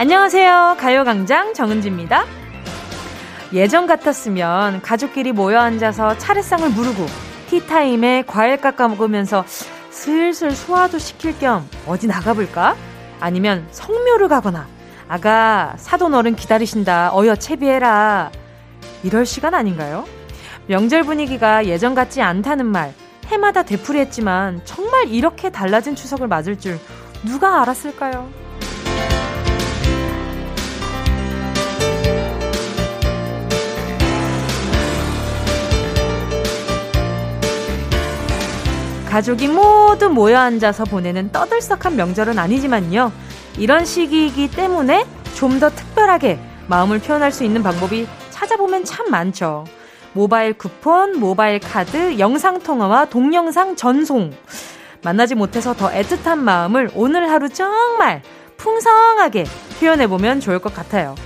안녕하세요. 가요광장 정은지입니다. 예전 같았으면 가족끼리 모여 앉아서 차례상을 무르고 티타임에 과일 깎아 먹으면서 슬슬 소화도 시킬 겸 어디 나가볼까? 아니면 성묘를 가거나 아가 사돈 어른 기다리신다 어여 채비해라 이럴 시간 아닌가요? 명절 분위기가 예전 같지 않다는 말 해마다 되풀이했지만 정말 이렇게 달라진 추석을 맞을 줄 누가 알았을까요? 가족이 모두 모여 앉아서 보내는 떠들썩한 명절은 아니지만요. 이런 시기이기 때문에 좀 더 특별하게 마음을 표현할 수 있는 방법이 찾아보면 참 많죠. 모바일 쿠폰, 모바일 카드, 영상 통화와 동영상 전송. 만나지 못해서 더 애틋한 마음을 오늘 하루 정말 풍성하게 표현해보면 좋을 것 같아요.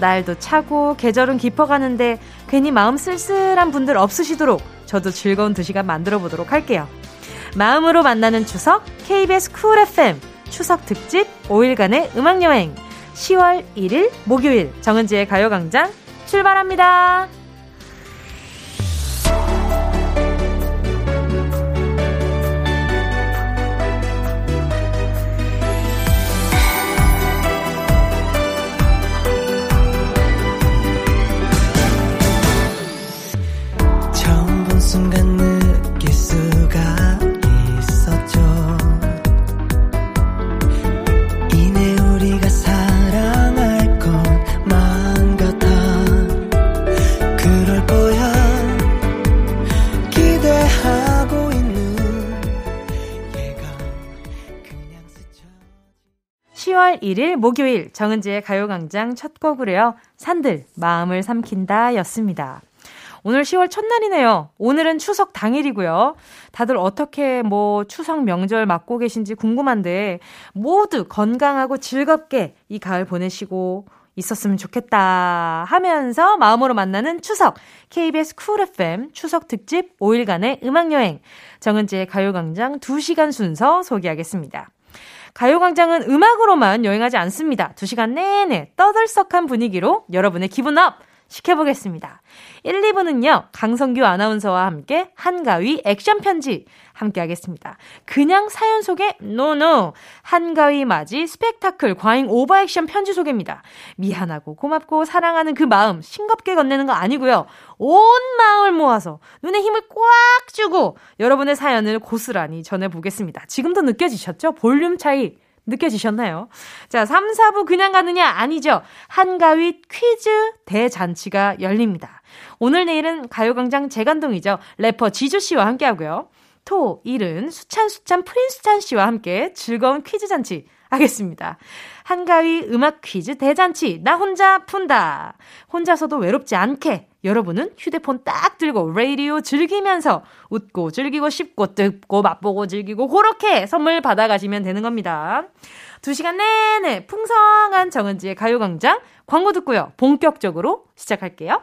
날도 차고 계절은 깊어가는데 괜히 마음 쓸쓸한 분들 없으시도록 저도 즐거운 두 시간 만들어 보도록 할게요. 마음으로 만나는 추석 KBS 쿨 FM 추석 특집 5일간의 음악 여행 10월 1일 목요일 정은지의 가요광장 출발합니다. 10월 1일 목요일 정은지의 가요광장 첫 곡으로요. 산들 마음을 삼킨다 였습니다. 오늘 10월 첫날이네요. 오늘은 추석 당일이고요. 다들 어떻게 뭐 추석 명절 맞고 계신지 궁금한데 모두 건강하고 즐겁게 이 가을 보내시고 있었으면 좋겠다 하면서 마음으로 만나는 추석 KBS 쿨 FM 추석 특집 5일간의 음악 여행 정은지의 가요광장 2시간 순서 소개하겠습니다. 가요광장은 음악으로만 여행하지 않습니다. 2시간 내내 떠들썩한 분위기로 여러분의 기분 up! 시켜보겠습니다. 1, 2부는요, 강성규 아나운서와 함께 한가위 액션 편지 함께 하겠습니다. 그냥 사연 소개? No no. No, no. 한가위 맞이 스펙타클 과잉 오버 액션 편지 소개입니다. 미안하고 고맙고 사랑하는 그 마음 싱겁게 건네는 거 아니고요. 온 마음을 모아서 눈에 힘을 꽉 주고 여러분의 사연을 고스란히 전해보겠습니다. 지금도 느껴지셨죠? 볼륨 차이 느껴지셨나요? 자, 3, 4부 그냥 가느냐? 아니죠. 한가위 퀴즈 대잔치가 열립니다. 오늘 내일은 가요광장 재간동이죠. 래퍼 지주씨와 함께 하고요. 토, 일은 수찬수찬 프린스찬 씨와 함께 즐거운 퀴즈 잔치 하겠습니다. 한가위 음악 퀴즈 대잔치 나 혼자 푼다. 혼자서도 외롭지 않게 여러분은 휴대폰 딱 들고 라디오 즐기면서 웃고 즐기고 씹고 뜯고 맛보고 즐기고 그렇게 선물 받아가시면 되는 겁니다. 두 시간 내내 풍성한 정은지의 가요광장 광고 듣고요. 본격적으로 시작할게요.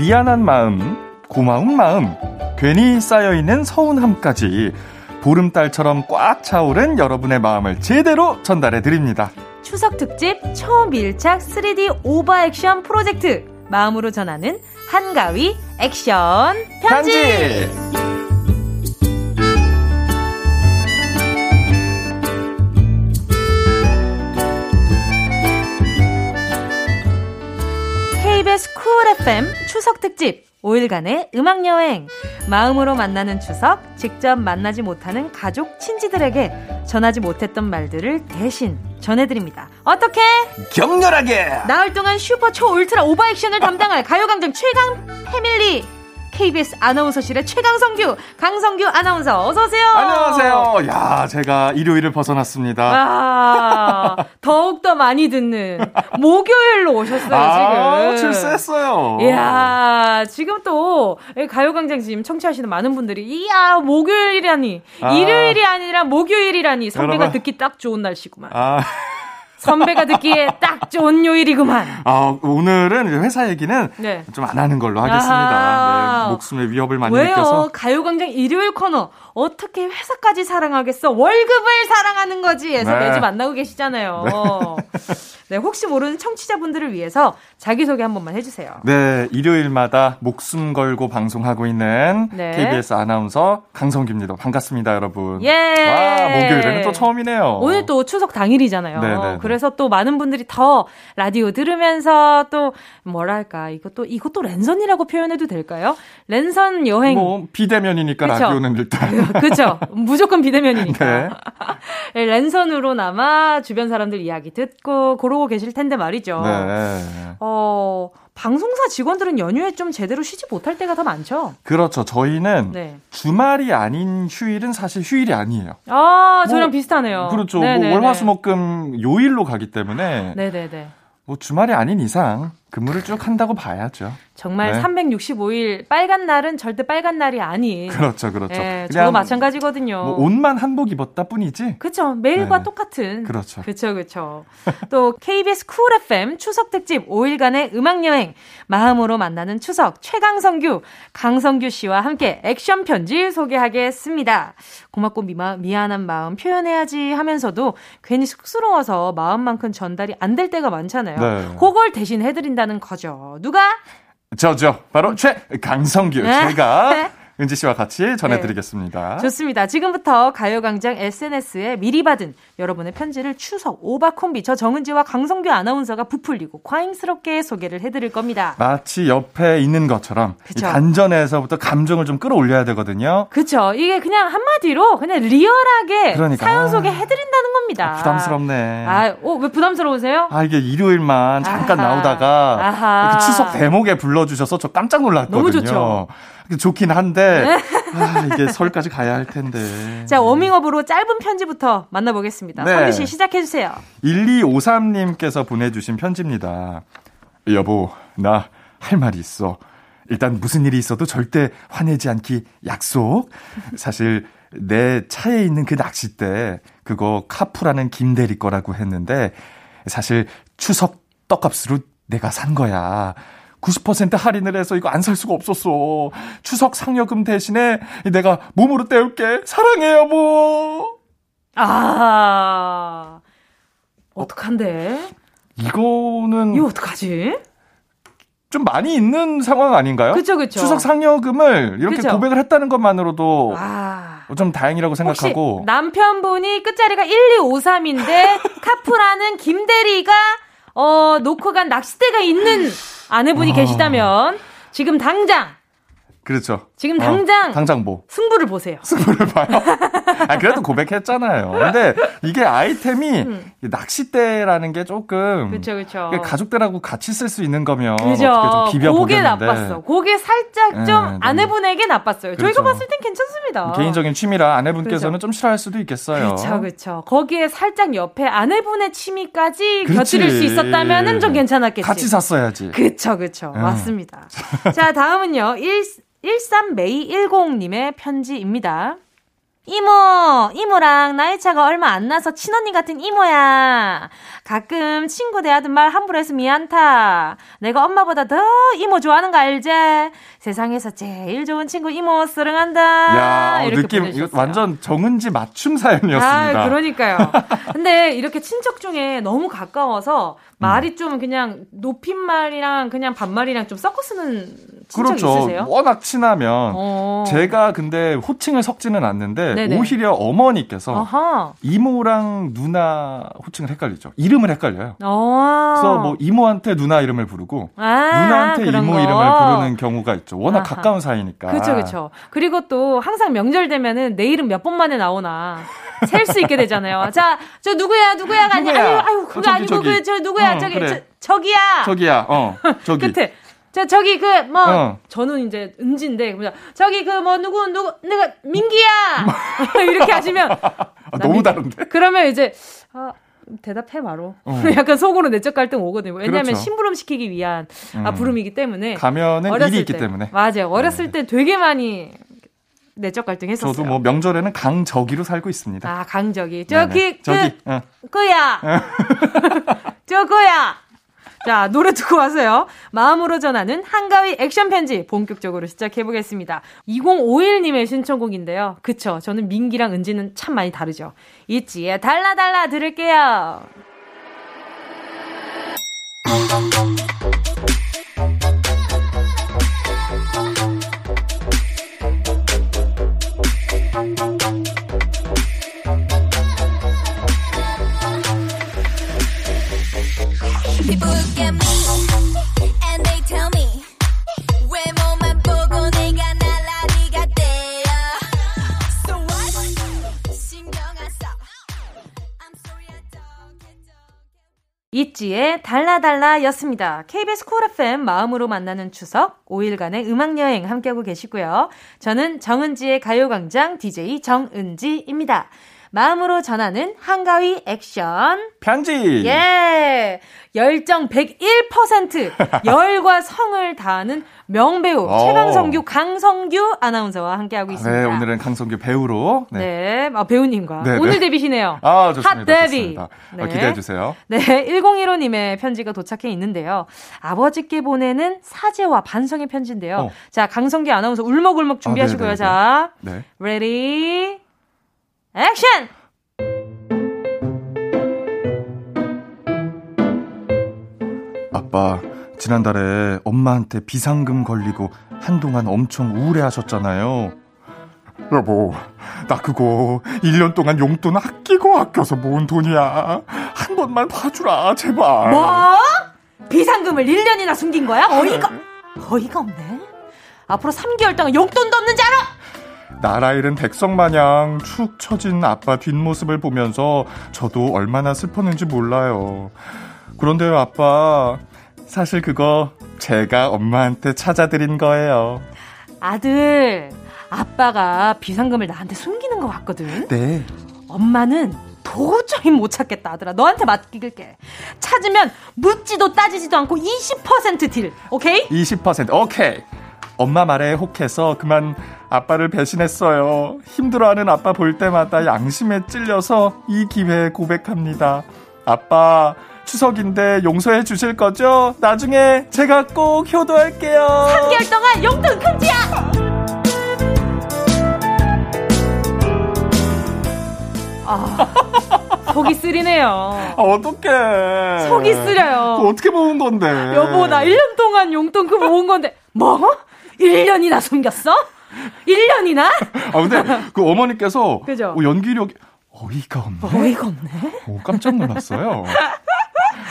미안한 마음, 고마운 마음, 괜히 쌓여있는 서운함까지 보름달처럼 꽉 차오른 여러분의 마음을 제대로 전달해 드립니다. 추석 특집 초밀착 3D 오버액션 프로젝트 마음으로 전하는 한가위 액션 편지. 편지. KBS Cool FM 추석 특집 5일간의 음악 여행. 마음으로 만나는 추석, 직접 만나지 못하는 가족, 친지들에게 전하지 못했던 말들을 대신 전해드립니다. 어떻게? 격렬하게! 나흘 동안 슈퍼 초 울트라 오버 액션을 담당할 가요광장 최강 패밀리 KBS 아나운서실의 최강성규, 강성규 아나운서 어서 오세요. 안녕하세요. 야, 제가 일요일을 벗어났습니다. 아, 더욱 더 많이 듣는 목요일로 오셨어요 아, 지금. 출세했어요. 이야, 지금 또 가요광장 지금 청취하시는 많은 분들이 이야 목요일이라니 아. 일요일이 아니라 목요일이라니 선배가 여러분. 듣기 딱 좋은 날씨구만. 아, 선배가 듣기에 딱 좋은 요일이구만. 아, 오늘은 회사 얘기는 네. 좀안 하는 걸로 하겠습니다. 네, 목숨의 위협을 많이 왜요? 느껴서. 가요광장 일요일 코너 어떻게 회사까지 사랑하겠어? 월급을 사랑하는 거지. 해서 네. 매주 만나고 계시잖아요. 네, 혹시 모르는 청취자분들을 위해서 자기소개 한 번만 해주세요. 네, 일요일마다 목숨 걸고 방송하고 있는 네. KBS 아나운서 강성기입니다. 반갑습니다, 여러분. 예. 와, 목요일에는 또 처음이네요. 오늘 또 추석 당일이잖아요. 네네네. 그래서 또 많은 분들이 더 라디오 들으면서 또 뭐랄까 이것도 이것도 랜선이라고 표현해도 될까요? 랜선 여행. 뭐 비대면이니까 그쵸. 라디오는 일단 그죠? 무조건 비대면이니까. 네. 네, 랜선으로나마 주변 사람들 이야기 듣고 그러고 계실 텐데 말이죠. 네. 어, 방송사 직원들은 연휴에 좀 제대로 쉬지 못할 때가 더 많죠. 그렇죠. 저희는 네. 주말이 아닌 휴일은 사실 휴일이 아니에요. 아, 저랑 뭐, 비슷하네요. 그렇죠. 뭐 네네네. 월화수목금 요일로 가기 때문에 네네네. 뭐 주말이 아닌 이상 근무를 쭉 한다고 봐야죠. 정말 네. 365일 빨간 날은 절대 빨간 날이 아닌. 그렇죠, 그렇죠. 예, 저도 마찬가지거든요. 뭐 옷만 한복 입었다 뿐이지. 그쵸. 매일과 네네. 똑같은. 그렇죠. 그쵸, 그쵸. 또, KBS Cool FM 추석 특집 5일간의 음악 여행, 마음으로 만나는 추석, 최강성규, 강성규 씨와 함께 액션 편지 소개하겠습니다. 고맙고 미마, 미안한 마음 표현해야지 하면서도 괜히 쑥스러워서 마음만큼 전달이 안 될 때가 많잖아요. 네. 그걸 대신 해드린다 는 거죠. 누가? 저죠. 바로 최 강성규. 네. 제가 은지 씨와 같이 전해드리겠습니다. 좋습니다. 지금부터 가요광장 SNS에 미리 받은 여러분의 편지를 추석 오바콤비 저 정은지와 강성규 아나운서가 부풀리고 과잉스럽게 소개를 해드릴 겁니다. 마치 옆에 있는 것처럼. 단전에서부터 감정을 좀 끌어올려야 되거든요. 그쵸. 이게 그냥 한마디로 그냥 리얼하게 그러니까. 사연 아. 소개해드린다는 겁니다. 부담스럽네. 아, 어, 왜 부담스러우세요? 아, 이게 일요일만 잠깐 아하. 나오다가 아하. 이렇게 추석 대목에 불러주셔서 저 깜짝 놀랐거든요. 너무 좋죠. 좋긴 한데, 아, 이게 설까지 가야 할 텐데. 자, 워밍업으로 짧은 편지부터 만나보겠습니다. 네. 성규 씨 시작해 주세요. 1253님께서 보내주신 편지입니다. 여보, 나 할 말이 있어. 일단 무슨 일이 있어도 절대 화내지 않기 약속. 사실 내 차에 있는 그 낚싯대 그거 카푸라는 김대리 거라고 했는데 사실 추석 떡값으로 내가 산 거야. 90% 할인을 해서 이거 안 살 수가 없었어. 추석 상여금 대신에 내가 몸으로 때울게. 사랑해 여보. 아, 어떡한데? 이거는 이거 어떡하지? 좀 많이 있는 상황 아닌가요? 그쵸, 그쵸. 추석 상여금을 이렇게 그쵸. 고백을 했다는 것만으로도 아. 좀 다행이라고 생각하고 남편분이 끝자리가 1253인데 카푸라는 김대리가 어 놓고 간 낚싯대가 있는 아내분이 아. 계시다면 지금 당장 그렇죠. 지금 당장 당장 뭐 승부를 보세요. 승부를 봐요. 아 그래도 고백했잖아요. 근데 이게 아이템이 이 낚싯대라는 게 조금 그렇죠, 그렇죠. 가족들하고 같이 쓸 수 있는 거면 그죠. 어떻게 좀 비벼 보겠는데 나빴어. 그게 살짝 네, 좀 너무- 아내분에게 나빴어요. 저희가 그렇죠. 봤을 땐 괜찮습니다. 개인적인 취미라 아내분께서는 그렇죠. 좀 싫어할 수도 있겠어요. 그렇죠, 그렇죠. 거기에 살짝 옆에 아내분의 취미까지 그렇지. 곁들일 수 있었다면은 좀 괜찮았겠지. 같이 샀어야지. 그쵸, 그쵸. 응. 맞습니다. 자, 다음은요. 1, 13메이10님의 편지입니다. 이모, 이모랑 나이 차가 얼마 안 나서 친언니 같은 이모야. 가끔 친구 대하던 말 함부로 해서 미안타. 내가 엄마보다 더 이모 좋아하는 거 알지? 세상에서 제일 좋은 친구 이모 쓰릉한다. 야, 어, 이렇게 느낌 이거 보내주셨어요. 완전 정은지 맞춤 사연이었습니다. 아, 그러니까요. 근데 이렇게 친척 중에 너무 가까워서 음. 말이 좀 그냥 높임말이랑 그냥 반말이랑 좀 섞어 쓰는 친척 그렇죠. 있으세요? 워낙 친하면 어. 제가 근데 호칭을 섞지는 않는데 네네. 오히려 어머니께서 어허. 이모랑 누나 호칭을 헷갈리죠. 이름을 헷갈려요. 어. 그래서 뭐 이모한테 누나 이름을 부르고 아, 누나한테 이모 거. 이름을 부르는 경우가 있죠. 워낙 아하. 가까운 사이니까. 그쵸, 그쵸. 그리고 또 항상 명절 되면은 내 이름 몇 번 만에 나오나 셀 수 있게 되잖아요. 자, 저 누구야, 누구야, 아니, 누구야? 아유, 아유, 그거 어, 저기, 아니고. 그, 저 누구야, 어, 저기, 그래. 저, 저기야. 저기야, 어, 저기. 끝에. 저 저기 그 뭐 어. 저는 이제 은지인데 저기 그 뭐 누구 누구 내가 민기야 이렇게 하시면 아, 너무 다른데? 그러면 이제 아 대답해 바로. 어. 약간 속으로 내적 갈등 오거든요. 왜냐하면 그렇죠. 심부름 시키기 위한 음. 아, 부름이기 때문에. 가면은 일이 있기 때. 때문에. 맞아요. 어렸을 네. 때 되게 많이 내적 갈등했었어요. 저도 뭐 명절에는 강저기로 살고 있습니다. 아 강저기. 저기 그, 저기 어. 그야. 저 그야. 자, 노래 듣고 와서요. 마음으로 전하는 한가위 액션 편지 본격적으로 시작해 보겠습니다. 2051님의 신청곡인데요. 그쵸. 저는 민기랑 은지는 참 많이 다르죠. 있지에 달라 달라 들을게요. 있지의 달라달라 였습니다. KBS Cool FM 마음으로 만나는 추석 5일간의 음악 여행 함께하고 계시고요. 저는 정은지의 가요광장 DJ 정은지입니다. 마음으로 전하는 한가위 액션 편지. 예. 열정 101% 열과 성을 다하는 명배우 오. 최강성규 강성규 아나운서와 함께하고 있습니다. 네, 오늘은 강성규 배우로. 네, 네 아, 배우님과 네, 네. 오늘 네. 데뷔시네요. 아, 좋습니다. 핫 데뷔. 아, 네. 기대해 주세요. 네, 1015 님의 편지가 도착해 있는데요. 아버지께 보내는 사제와 반성의 편지인데요. 어. 자, 강성규 아나운서 울먹울먹 준비하시고요. 아, 자, 네. ready action! 아빠, 지난달에 엄마한테 비상금 걸리고 한동안 엄청 우울해 하셨잖아요. 여보, 나 그거 1년 동안 용돈 아끼고 아껴서 모은 돈이야. 한 번만 봐주라, 제발. 뭐? 비상금을 1년이나 숨긴 거야? 어이가, 어이가 없네. 앞으로 3개월 동안 용돈도 없는 줄 알아? 나라 잃은 백성 마냥 축 처진 아빠 뒷모습을 보면서 저도 얼마나 슬펐는지 몰라요. 그런데요, 아빠. 사실 그거 제가 엄마한테 찾아드린 거예요. 아들, 아빠가 비상금을 나한테 숨기는 것 같거든. 네. 엄마는 도저히 못 찾겠다 아들아. 너한테 맡길게. 찾으면 묻지도 따지지도 않고 20%딜. 오케이? 20% 오케이. 엄마 말에 혹해서 그만 아빠를 배신했어요. 힘들어하는 아빠 볼 때마다 양심에 찔려서 이 기회에 고백합니다. 아빠, 추석인데 용서해 주실 거죠? 나중에 제가 꼭 효도할게요. 3개월 동안 용돈 금지야! 아, 속이 쓰리네요. 아, 어떡해. 속이 쓰려요. 어떻게 모은 건데? 여보, 나 1년 동안 용돈 그 모은 건데. 뭐? 1년이나 숨겼어? 1년이나? 아, 근데 그 어머니께서 그죠? 어, 연기력이 어이가 없네. 어이가 없네. 오, 깜짝 놀랐어요.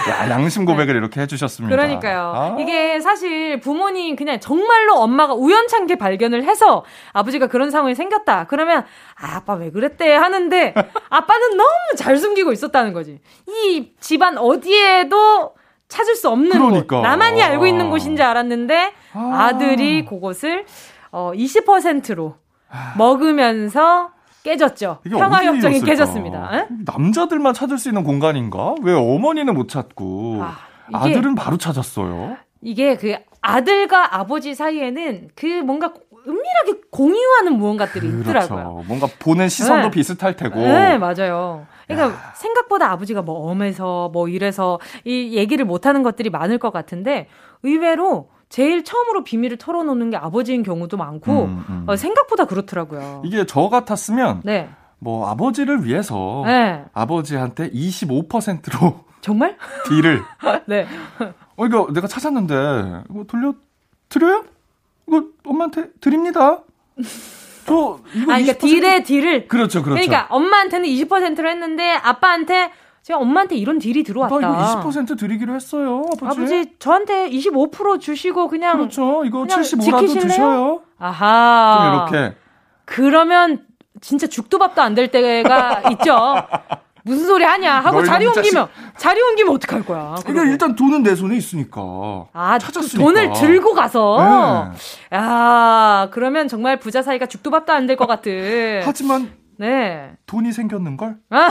야, 양심 고백을 네. 이렇게 해주셨습니다. 그러니까요. 아. 이게 사실 부모님 그냥 정말로 엄마가 우연찮게 발견을 해서 아버지가 그런 상황이 생겼다. 그러면 아, 아빠 왜 그랬대 하는데 아빠는 너무 잘 숨기고 있었다는 거지. 이 집안 어디에도 찾을 수 없는 그러니까. 곳, 나만이 알고 있는 아. 곳인 줄 알았는데 아. 들이 그곳을 어 20%로 아. 먹으면서 깨졌죠. 평화협정이 깨졌습니다. 에? 남자들만 찾을 수 있는 공간인가? 왜 어머니는 못 찾고 아, 들은 바로 찾았어요? 이게 그 아들과 아버지 사이에는 그 뭔가 은밀하게 공유하는 무언가들이 그렇죠. 있더라고요. 뭔가 보는 시선도 네. 비슷할 테고. 네, 맞아요. 그러니까 야. 생각보다 아버지가 뭐 엄해서 뭐 이래서 이 얘기를 못 하는 것들이 많을 것 같은데 의외로 제일 처음으로 비밀을 털어놓는 게 아버지인 경우도 많고 음, 음. 어, 생각보다 그렇더라고요. 이게 저 같았으면 네. 뭐 아버지를 위해서 네. 아버지한테 25%로 정말 딜을 네. 어 이거 내가 찾았는데 이거 돌려 드려요? 이거 엄마한테 드립니다. 저 이거 아 그러니까 딜의 딜을 그렇죠, 그렇죠. 그러니까 엄마한테는 20%로 했는데 아빠한테 제가 엄마한테 이런 딜이 들어왔다. 나 이거 20% 드리기로 했어요, 아버지. 아버지 저한테 25% 주시고 그냥 그렇죠. 이거 75라도 주셔요. 아하. 좀 이렇게. 그러면 진짜 죽도 밥도 안 될 때가 있죠. 무슨 소리 하냐 하고 자리 옮기면 자리 옮기면 어떡할 거야. 그러니까 일단 돈은 내 손에 있으니까. 아, 찾았으니까. 돈을 들고 가서. 네. 야, 그러면 정말 부자 사이가 죽도 밥도 안 될 것 같은. 하지만 네. 돈이 생겼는 걸? 아.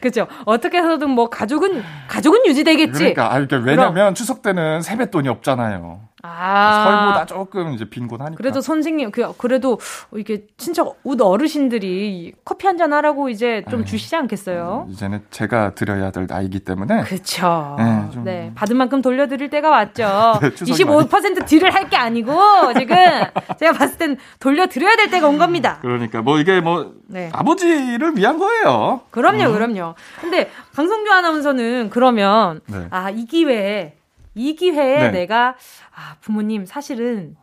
그죠. 어떻게 해서든 뭐 가족은, 가족은 유지되겠지. 그러니까, 아, 그러니까 왜냐면. 추석 때는 세뱃돈이 없잖아요. 아. 설보다 조금 이제 빈곤하니까. 그래도 선생님, 그, 그래도 이게 친척 웃 어르신들이 커피 한 잔 하라고 이제 좀 에이, 네. 주시지 않겠어요? 이제는 제가 드려야 될 나이기 때문에. 그쵸. 네, 좀... 네. 받은 만큼 돌려드릴 때가 왔죠. 네, 25% 딜을 할 게 아니고, 지금 제가 봤을 땐 돌려드려야 될 때가 온 겁니다. 그러니까 뭐 이게 뭐, 네. 아버지를 위한 거예요. 그럼요, 음. 그럼요. 근데 강성규 아나운서는 그러면, 네. 아, 이 기회에 이 기회에 네. 내가 아, 부모님 사실은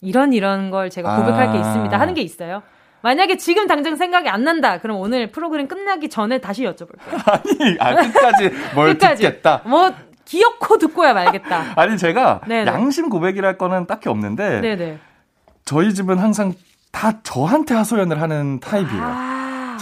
이런 이런 걸 제가 고백할 아. 게 있습니다. 하는 게 있어요. 만약에 지금 당장 생각이 안 난다. 그럼 오늘 프로그램 끝나기 전에 다시 여쭤볼게요. 아니, 아, 끝까지 뭘 끝까지. 듣겠다. 뭐 기억코 듣고야 말겠다. 아니 제가 네네. 양심 고백이랄 거는 딱히 없는데 네네. 저희 집은 항상 다 저한테 하소연을 하는 타입이에요. 아.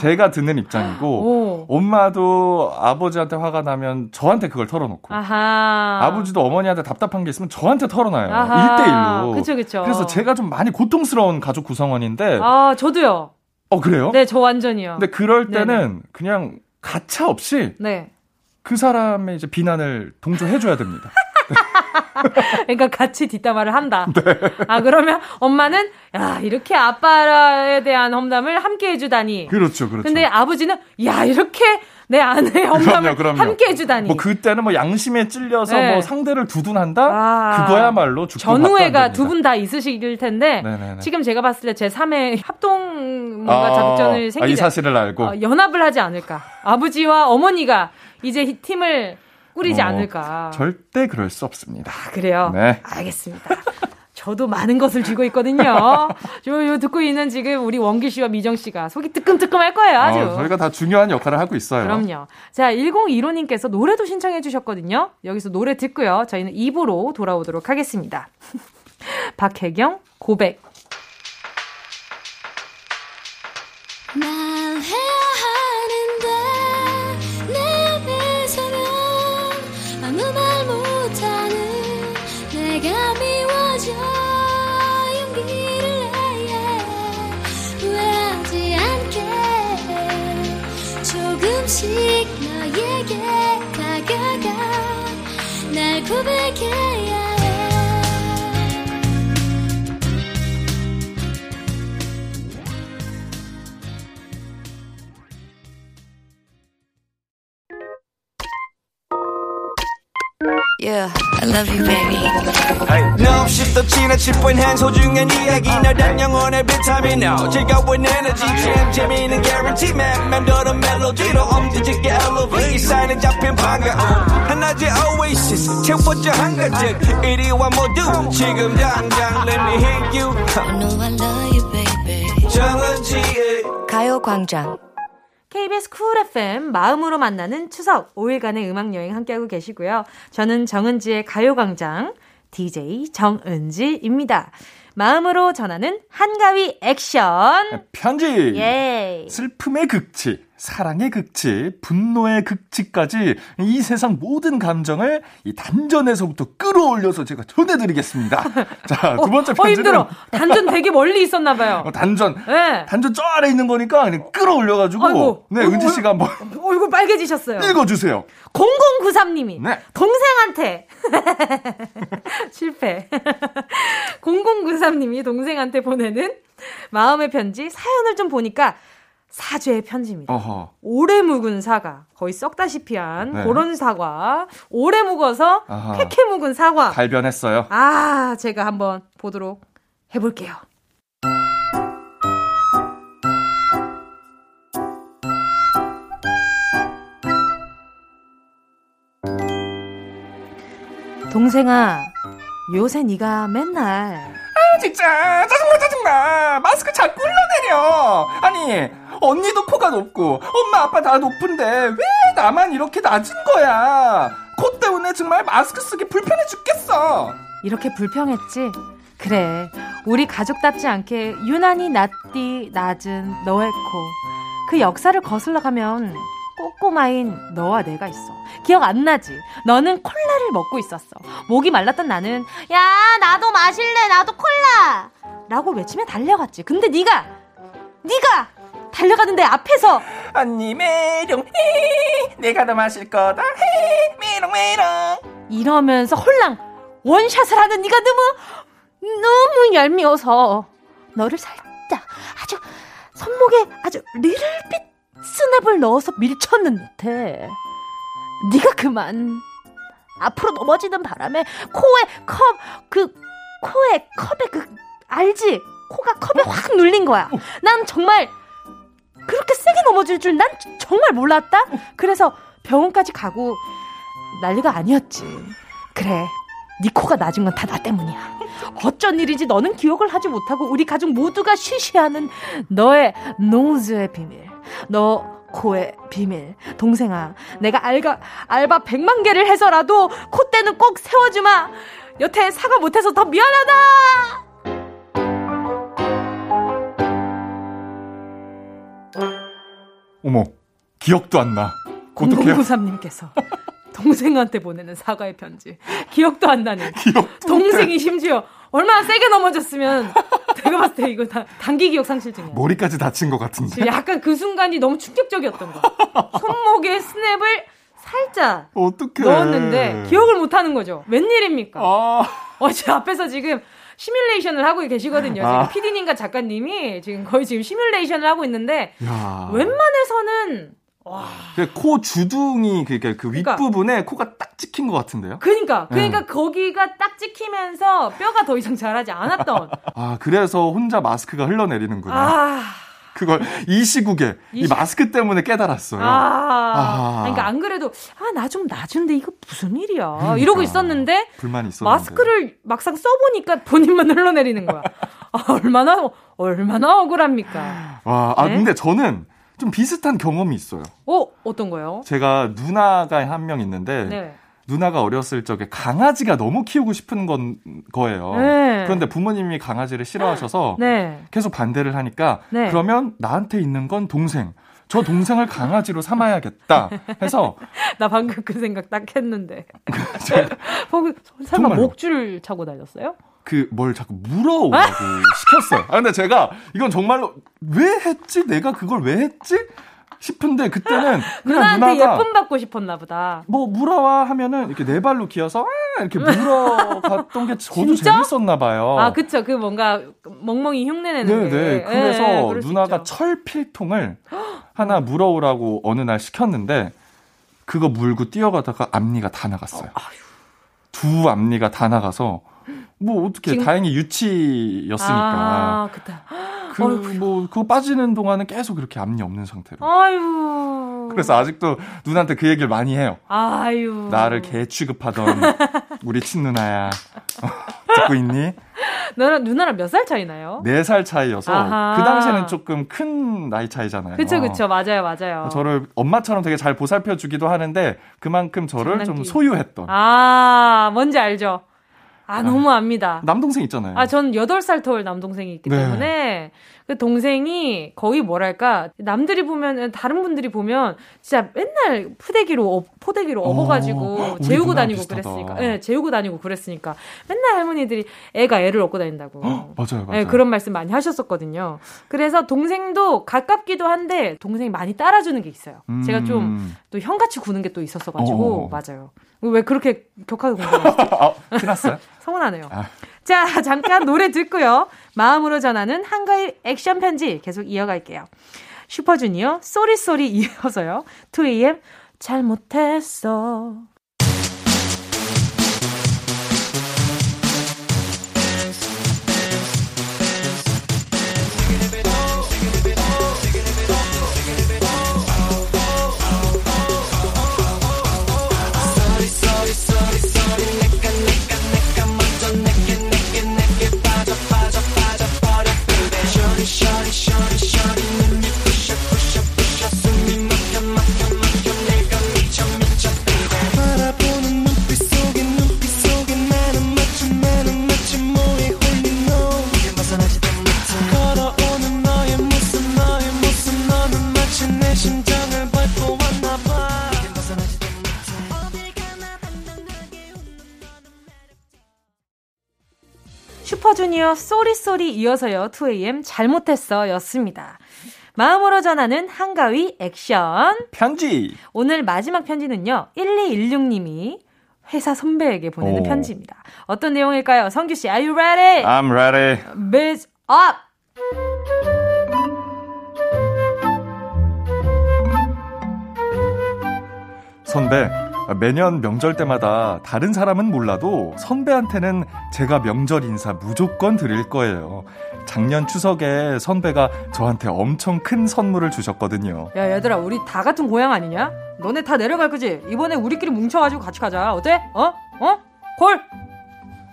제가 듣는 입장이고 오. 엄마도 아버지한테 화가 나면 저한테 그걸 털어놓고 아하. 아버지도 어머니한테 답답한 게 있으면 저한테 털어놔요. 1대1로. 그쵸, 그쵸. 그래서 제가 좀 많이 고통스러운 가족 구성원인데 아, 저도요. 어, 그래요? 네, 저 완전히요. 근데 그럴 때는 네네. 그냥 가차 없이 네. 그 사람의 이제 비난을 동조해줘야 됩니다. 그러니까 같이 뒷담화를 한다. 네. 아 그러면 엄마는 야 이렇게 아빠에 대한 험담을 함께 해주다니. 그렇죠, 그렇죠. 근데 아버지는 야 이렇게 내 아내의 험담을 그럼요, 그럼요. 함께 해주다니. 뭐 그때는 뭐 양심에 찔려서 네. 뭐 상대를 두둔한다. 아, 그거야말로 전우회가 두 분 다 있으실 텐데 네네네. 지금 제가 봤을 때 제 3회 합동 뭔가 아, 자극전을 생기자 아, 이 사실을 알고 어, 연합을 하지 않을까. 아버지와 어머니가 이제 팀을 꾸리지 어, 않을까. 절대 그럴 수 없습니다. 아, 그래요? 네. 알겠습니다. 저도 많은 것을 쥐고 있거든요. 요, 요 듣고 있는 지금 우리 원기 씨와 미정 씨가 속이 뜨끔뜨끔할 거예요, 아주. 어, 저희가 다 중요한 역할을 하고 있어요. 그럼요. 자, 1015님께서 노래도 신청해 주셨거든요. 여기서 노래 듣고요. 저희는 입으로 돌아오도록 하겠습니다. 박혜경, 고백. I love you, baby. No, shift the china chip when hands hold you and 이야기 나단 영혼 every time you know. 즐거운 energy jam 재미있는 guarantee man. 맴도는 멜로디로 엄지짓게 elevate. 사인은 잡힌 반가움. 하나의 oasis 채워져 한가득. 이리와 모두 지금 당장 let me hit you. I know I love you, baby. 정은지의 가요광장. KBS 쿨 FM 마음으로 만나는 추석 5일간의 음악 여행 함께하고 계시고요. 저는 정은지의 가요광장 DJ 정은지입니다. 마음으로 전하는 한가위 액션 편지. 예. 슬픔의 극치. 사랑의 극치, 분노의 극치까지 이 세상 모든 감정을 이 단전에서부터 끌어올려서 제가 전해드리겠습니다. 자, 두 번째 편지는. 어, 힘들어. 단전 되게 멀리 있었나 봐요. 어, 단전. 네. 단전 저 아래 있는 거니까 그냥 끌어올려 가지고. 아이고, 네, 은지 씨가 한번. 얼굴 빨개지셨어요. 읽어 주세요. 0093 님이. 네. 동생한테. 실패. 0093 님이 동생한테 보내는 마음의 편지 사연을 좀 보니까 사죄의 편지입니다. 어허. 오래 묵은 사과, 거의 썩다시피 한 네. 그런 사과, 오래 묵어서 아하. 캐캐 묵은 사과. 발변했어요. 아, 제가 한번 보도록 해볼게요. 동생아, 요새 네가 맨날 아 진짜 짜증나 짜증나 마스크 자꾸 흘러내려 아니 언니도 코가 높고 엄마 아빠 다 높은데 왜 나만 이렇게 낮은 거야? 코 때문에 정말 마스크 쓰기 불편해 죽겠어. 이렇게 불평했지? 그래. 우리 가족답지 않게 유난히 낮디 낮은 너의 코. 그 역사를 거슬러 가면 꼬꼬마인 너와 내가 있어. 기억 안 나지? 너는 콜라를 먹고 있었어. 목이 말랐던 나는 야 나도 마실래 나도 콜라 라고 외치며 달려갔지. 근데 네가 네가 달려가는데 앞에서. 언니 메롱 히 내가 더 마실 거다. 히 메롱 메롱. 이러면서 홀랑 원샷을 하는 네가 너무 너무 얄미워서 너를 살짝 아주 손목에 아주 리를빛 스냅을 넣어서 밀쳤는데 네가 그만. 앞으로 넘어지는 바람에 코에 컵 그 코에 컵에 그 알지? 코가 컵에 확 눌린 거야. 난 정말 그렇게 세게 넘어질 줄 난 정말 몰랐다 그래서 병원까지 가고 난리가 아니었지 그래 네 코가 낮은 건 다 나 때문이야 어쩐 일인지 너는 기억을 하지 못하고 우리 가족 모두가 쉬쉬하는 너의 노즈의 비밀 너 코의 비밀. 동생아, 내가 알가, 알바 100만 개를 해서라도 콧대는 꼭 세워주마! 여태 사과 못해서 더 미안하다! 어머, 기억도 안 나. 어떡해요? 0093님께서 동생한테 보내는 사과의 편지. 기억도 안 나는. 기억도 동생이 심지어 얼마나 세게 넘어졌으면 내가 봤을 때 이거 다 단기 기억 상실증이야. 머리까지 다친 것 같은데. 약간 그 순간이 너무 충격적이었던 거. 손목에 스냅을 살짝 어떻게 넣었는데 기억을 못 하는 거죠. 웬일입니까? 아. 어, 제 앞에서 지금 시뮬레이션을 하고 계시거든요. 아. 지금 PD님과 작가님이 지금 거의 지금 시뮬레이션을 하고 있는데 야. 웬만해서는 와. 코 주둥이 그러니까 그 그러니까. 윗부분에 코가 딱 찍힌 것 같은데요? 그러니까 그러니까 네. 거기가 딱 찍히면서 뼈가 더 이상 자라지 않았던. 아 그래서 혼자 마스크가 흘러내리는구나. 아. 그걸 이 시국에 이 마스크 때문에 깨달았어요. 아, 아. 그러니까 안 그래도 아 나 좀 낮은데 이거 무슨 일이야 이러고 있었는데 불만이 있었는데. 마스크를 막상 써보니까 본인만 흘러내리는 거야. 아, 얼마나 얼마나 억울합니까? 와, 아 네? 근데 저는 좀 비슷한 경험이 있어요. 어 어떤 거요? 제가 누나가 한 명 있는데 네. 누나가 어렸을 적에 강아지가 너무 키우고 싶은 건 거예요. 네. 그런데 부모님이 강아지를 싫어하셔서 네. 계속 반대를 하니까 네. 그러면 나한테 있는 건 동생. 저 동생을 강아지로 삼아야겠다 해서 나 방금 그 생각 딱 했는데. 설마. 목줄 차고 다녔어요? 그뭘 자꾸 물어오라고 시켰어요. 아 근데 제가 이건 정말로 왜 했지? 내가 그걸 왜 했지? 싶은데 그때는 그냥 누나한테 누나가 예쁨 받고 싶었나 보다. 뭐 물어와 하면은 이렇게 네 발로 기어서 아 이렇게 물어갔던 게 저도? 재밌었나 봐요. 아 그쵸 그 뭔가 멍멍이 흉내내는 게. 네네. 그래서 예, 그럴 수 누나가. 철필통을 하나 물어오라고 어느 날 시켰는데 그거 물고 뛰어가다가 앞니가 다 나갔어요. 두 앞니가 다 나가서 뭐 어떻게 지금- 다행히 유치였으니까 아 그다. 그뭐 그거 빠지는 동안은 계속 이렇게 앞니 없는 상태로. 아유. 그래서 아직도 누나한테 그 얘기를 많이 해요. 아유. 나를 개 취급하던 우리 친누나야. 듣고 있니? 너랑 누나랑 몇 살 차이나요? 네살 차이여서 아하. 그 당시에는 조금 큰 나이 차이잖아요. 그쵸 그쵸 맞아요 맞아요. 저를 엄마처럼 되게 잘 보살펴 주기도 하는데 그만큼 저를 좀 장난기. 소유했던 아 뭔지 알죠. 아 너무 압니다. 남동생 있잖아요. 아, 전 8살 터울 남동생이 있기 네. 때문에 그 동생이 거의 뭐랄까 남들이 보면 다른 분들이 보면 진짜 맨날 푸대기로 업- 포대기로 어, 업어가지고 우리 재우고 다니고 비슷하다. 그랬으니까 예 재우고 다니고 그랬으니까 맨날 할머니들이 애가 애를 업고 다닌다고 맞아요, 맞아요. 예, 그런 말씀 많이 하셨었거든요 그래서 동생도 가깝기도 한데 동생이 많이 따라주는 게 있어요 제가 좀 음. 또 형같이 구는 게 또 있었어가지고 어. 맞아요 왜 그렇게 격하게 공부해요 아, 끝났어요? 서운하네요. 아. 자, 잠깐 노래 듣고요. 마음으로 전하는 한가위 액션 편지 계속 이어갈게요. 슈퍼주니어 쏘리쏘리 이어서요. 2AM 잘못했어. 슈퍼주니어 쏘리쏘리 이어서요 2AM 잘못했어 였습니다. 마음으로 전하는 한가위 액션 편지 오늘 마지막 편지는요 1216님이 회사 선배에게 보내는 오. 편지입니다. 어떤 내용일까요? 성규 씨, are you ready? I'm ready. Biz up. 선배, 매년 명절 때마다 다른 사람은 몰라도 선배한테는 제가 명절 인사 무조건 드릴 거예요. 작년 추석에 선배가 저한테 엄청 큰 선물을 주셨거든요. 야, 얘들아, 우리 다 같은 고향 아니냐? 너네 다 내려갈 거지? 이번에 우리끼리 뭉쳐가지고 같이 가자. 어때? 어? 어? 콜!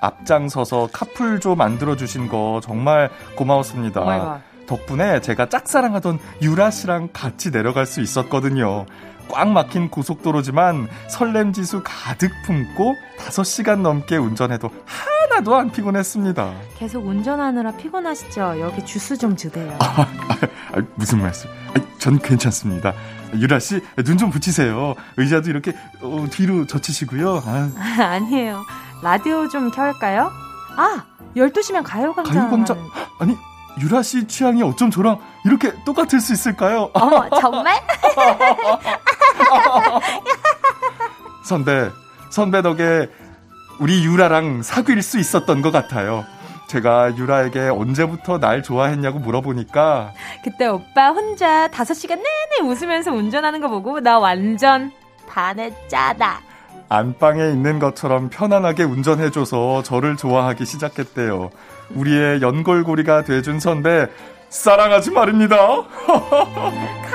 앞장서서 카풀조 만들어주신 거 정말 고마웠습니다. 덕분에 제가 짝사랑하던 유라 씨랑 같이 내려갈 수 있었거든요. 꽉 막힌 고속도로지만 설렘 지수 가득 품고 5시간 넘게 운전해도 하나도 안 피곤했습니다. 계속 운전하느라 피곤하시죠? 여기 주스 좀 주세요. 아, 아, 무슨 말씀? 아, 전 괜찮습니다. 유라 씨, 눈 좀 붙이세요. 의자도 이렇게 어, 뒤로 젖히시고요. 아. 아니에요. 라디오 좀 켤까요? 아, 12시면 가요광장. 가요광장? 아니, 유라 씨 취향이 어쩜 저랑 이렇게 똑같을 수 있을까요? 어, 정말? 선배, 선배 덕에 우리 유라랑 사귈 수 있었던 것 같아요. 제가 유라에게 언제부터 날 좋아했냐고 물어보니까 그때 오빠 혼자 5시간 내내 웃으면서 운전하는 거 보고 나 완전 반했잖아. 안방에 있는 것처럼 편안하게 운전해줘서 저를 좋아하기 시작했대요. 우리의 연골고리가 돼준 선배 사랑하지 말입니다.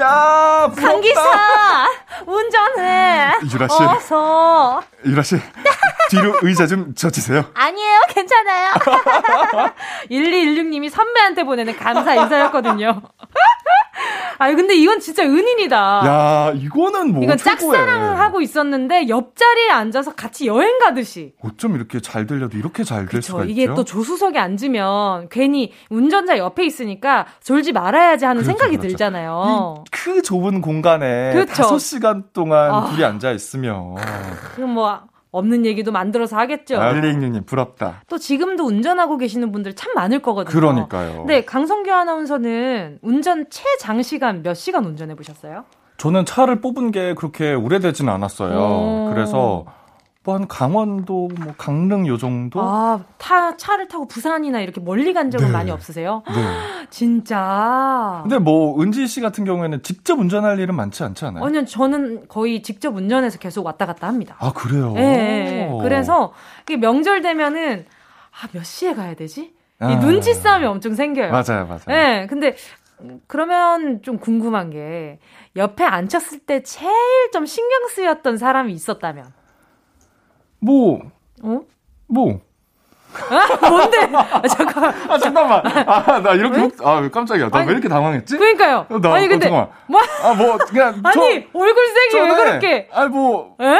야, 강기사 운전해. 유라 씨. 어서. 유라 씨. 뒤로 의자 좀 젖히세요. 아니에요, 괜찮아요. 1216님이 선배한테 보내는 감사 인사였거든요. 아 근데 이건 진짜 은인이다. 야, 이거는 뭐. 이건 짝사랑을 하고 있었는데 옆자리에 앉아서 같이 여행 가듯이. 어쩜 이렇게 잘 들려도 이렇게 잘 될 수가 이게 있죠? 또 조수석에 앉으면 괜히 운전자 옆에 있으니까 졸지 말아야지 하는 그렇죠, 생각이 그렇죠. 들잖아요. 그 좁은 공간에 그렇죠. 5시간 동안 아. 둘이 앉아 있으면. 그럼 뭐 없는 얘기도 만들어서 하겠죠. 알리잉님 부럽다. 또 지금도 운전하고 계시는 분들 참 많을 거거든요. 그러니까요. 네, 강성규 아나운서는 운전 최장시간 몇 시간 운전해 보셨어요? 저는 차를 뽑은 게 그렇게 오래되진 않았어요. 오. 그래서 뭐 한 강원도, 뭐 강릉 요 정도? 아, 타, 차를 타고 부산이나 이렇게 멀리 간 적은 네. 많이 없으세요? 네. 진짜. 근데 뭐 은지 씨 같은 경우에는 직접 운전할 일은 많지 않지 않아요? 아니요, 저는 거의 직접 운전해서 계속 왔다 갔다 합니다. 아, 그래요? 네. 네. 그래서 명절 되면은 아, 몇 시에 가야 되지? 아. 이 눈치 싸움이 엄청 생겨요. 맞아요, 맞아요. 네, 근데 그러면 좀 궁금한 게 옆에 앉혔을 때 제일 좀 신경 쓰였던 사람이 있었다면 뭐, 어? 뭐. 아, 뭔데? 아, 잠깐. 아, 잠깐만. 아, 나 이렇게, 왜? 아, 깜짝이야. 나 왜 이렇게 당황했지? 그니까요. 나, 아니, 근데. 어, 뭐? 아, 뭐, 그냥. 아니, 저, 얼굴색이 왜 그렇게. 아, 뭐. 에?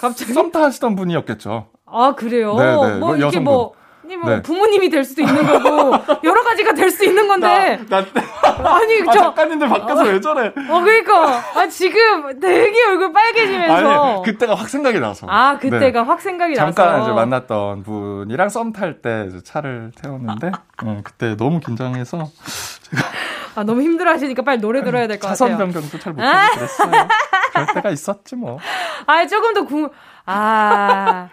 갑자기? 썸타 하시던 분이었겠죠. 아, 그래요? 네네. 뭐, 뭐 이게 여성분. 뭐. 뭐 네. 부모님이 될 수도 있는 거고 여러 가지가 될 수 있는 건데 나, 나 아니 아, 저 작가님들 밖에서 어, 왜 저래? 어 그러니까 아 지금 되게 얼굴 빨개지면서 아니 그때가 확 생각이 나서 아 그때가 네. 확 생각이 잠깐 나서 잠깐 이제 만났던 분이랑 썸 탈 때 차를 태웠는데 어, 그때 너무 긴장해서 제가 아 너무 힘들어하시니까 빨리 노래 들어야 될 것 같아요. 차선 변경도 잘 못하고 그랬어요. 그럴 때가 있었지 뭐. 아 조금 더 궁. 아.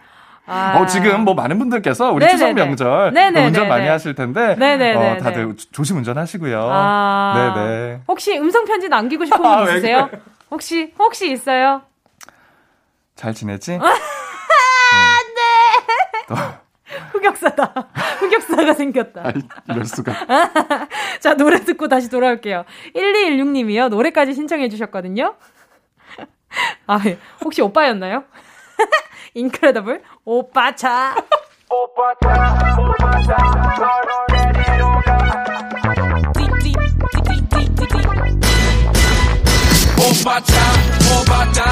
아. 어, 지금 뭐 많은 분들께서 우리 네네네. 추석 명절 네네네네. 운전 많이 하실 텐데 어, 다들 조심 운전하시고요. 아. 네네. 혹시 음성 편지 남기고 싶은 분 아, 있으세요? 혹시 혹시 있어요? 잘 지내지? 아, 네. 흑역사다. 흑역사가 생겼다. 아이, 이럴 수가. 자, 노래 듣고 다시 돌아올게요. 1216님이요. 노래까지 신청해 주셨거든요. 아, 혹시 오빠였나요? 인크레더블 오빠 차. 오빠 차, 오빠 차, 널 데리러 가. 오빠 차, 오빠 차,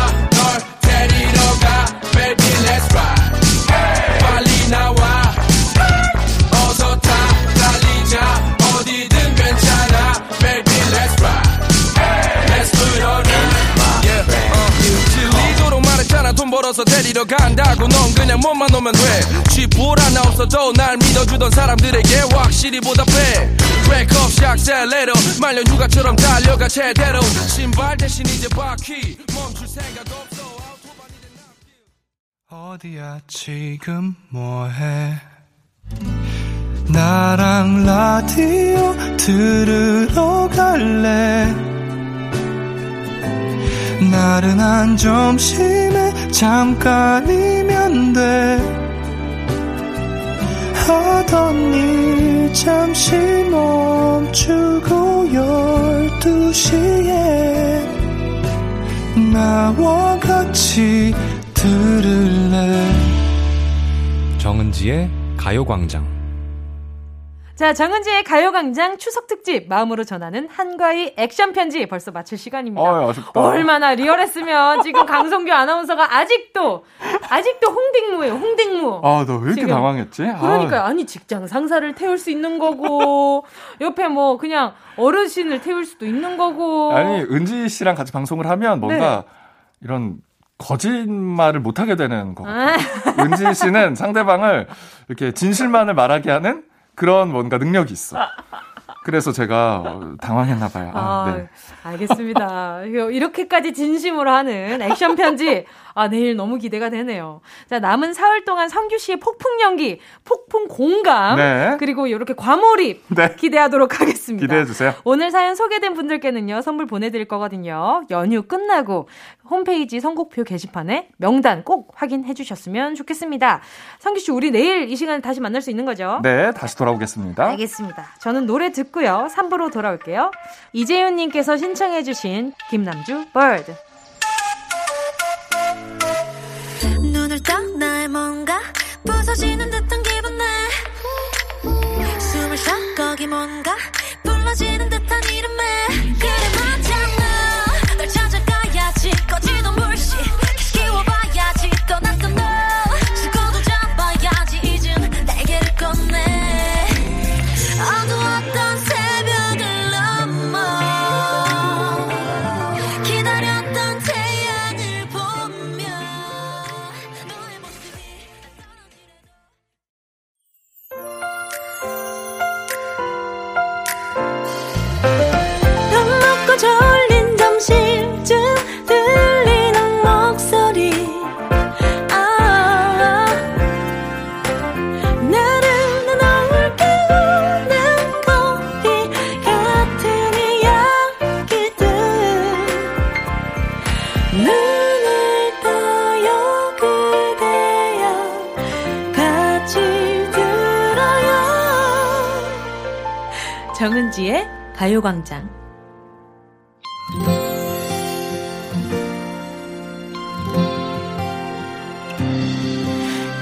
불러서 데리러 간다고 넌 그냥 몸만 오면 돼. 쥐뿔 하나 없어도 날 믿어주던 사람들에게 확실히 보답해. 브레이크업 샥셀레로 말려 누가처럼 달려가 제대로. 신발 대신 이제 바퀴. 멈출 생각 없어. 어디야 지금 뭐해? 나랑 라디오 들으러 갈래 나른한 점심에 잠깐이면 돼. 하던 일 잠시 멈추고 열두 시에 나와 같이 들을래? 정은지의 가요광장 자, 정은지의 가요광장 추석특집 마음으로 전하는 한과의 액션 편지 벌써 마칠 시간입니다. 아, 아쉽다. 얼마나 리얼했으면 지금 강성규 아나운서가 아직도 아직도 홍딩무예요. 홍딩무. 아, 너 왜 이렇게 지금. 당황했지? 그러니까요. 아니 직장 상사를 태울 수 있는 거고 옆에 뭐 그냥 어르신을 태울 수도 있는 거고. 아니, 은지 씨랑 같이 방송을 하면 뭔가 네. 이런 거짓말을 못하게 되는 거 같아요. 아, 은지 씨는 상대방을 이렇게 진실만을 말하게 하는 그런 뭔가 능력이 있어. 그래서 제가 어, 당황했나 봐요. 아, 아, 네. 알겠습니다. 이렇게까지 진심으로 하는 액션 편지. 아, 내일 너무 기대가 되네요. 자, 남은 사흘 동안 성규 씨의 폭풍 연기, 폭풍 공감, 네. 그리고 이렇게 과몰입 네. 기대하도록 하겠습니다. 기대해 주세요. 오늘 사연 소개된 분들께는요, 선물 보내 드릴 거거든요. 연휴 끝나고 홈페이지 선곡표 게시판에 명단 꼭 확인해 주셨으면 좋겠습니다. 성규 씨, 우리 내일 이 시간에 다시 만날 수 있는 거죠? 네, 다시 돌아오겠습니다. 알겠습니다. 저는 노래 듣고요. 3부로 돌아올게요. 이재윤 님께서 신청해 주신 김남주 bird. 눈을 떠 나의 뭔가 부서지는 듯한 기분 내 숨을 쉬어 거기 뭔가 불러지는 듯한 이름에 가요광장.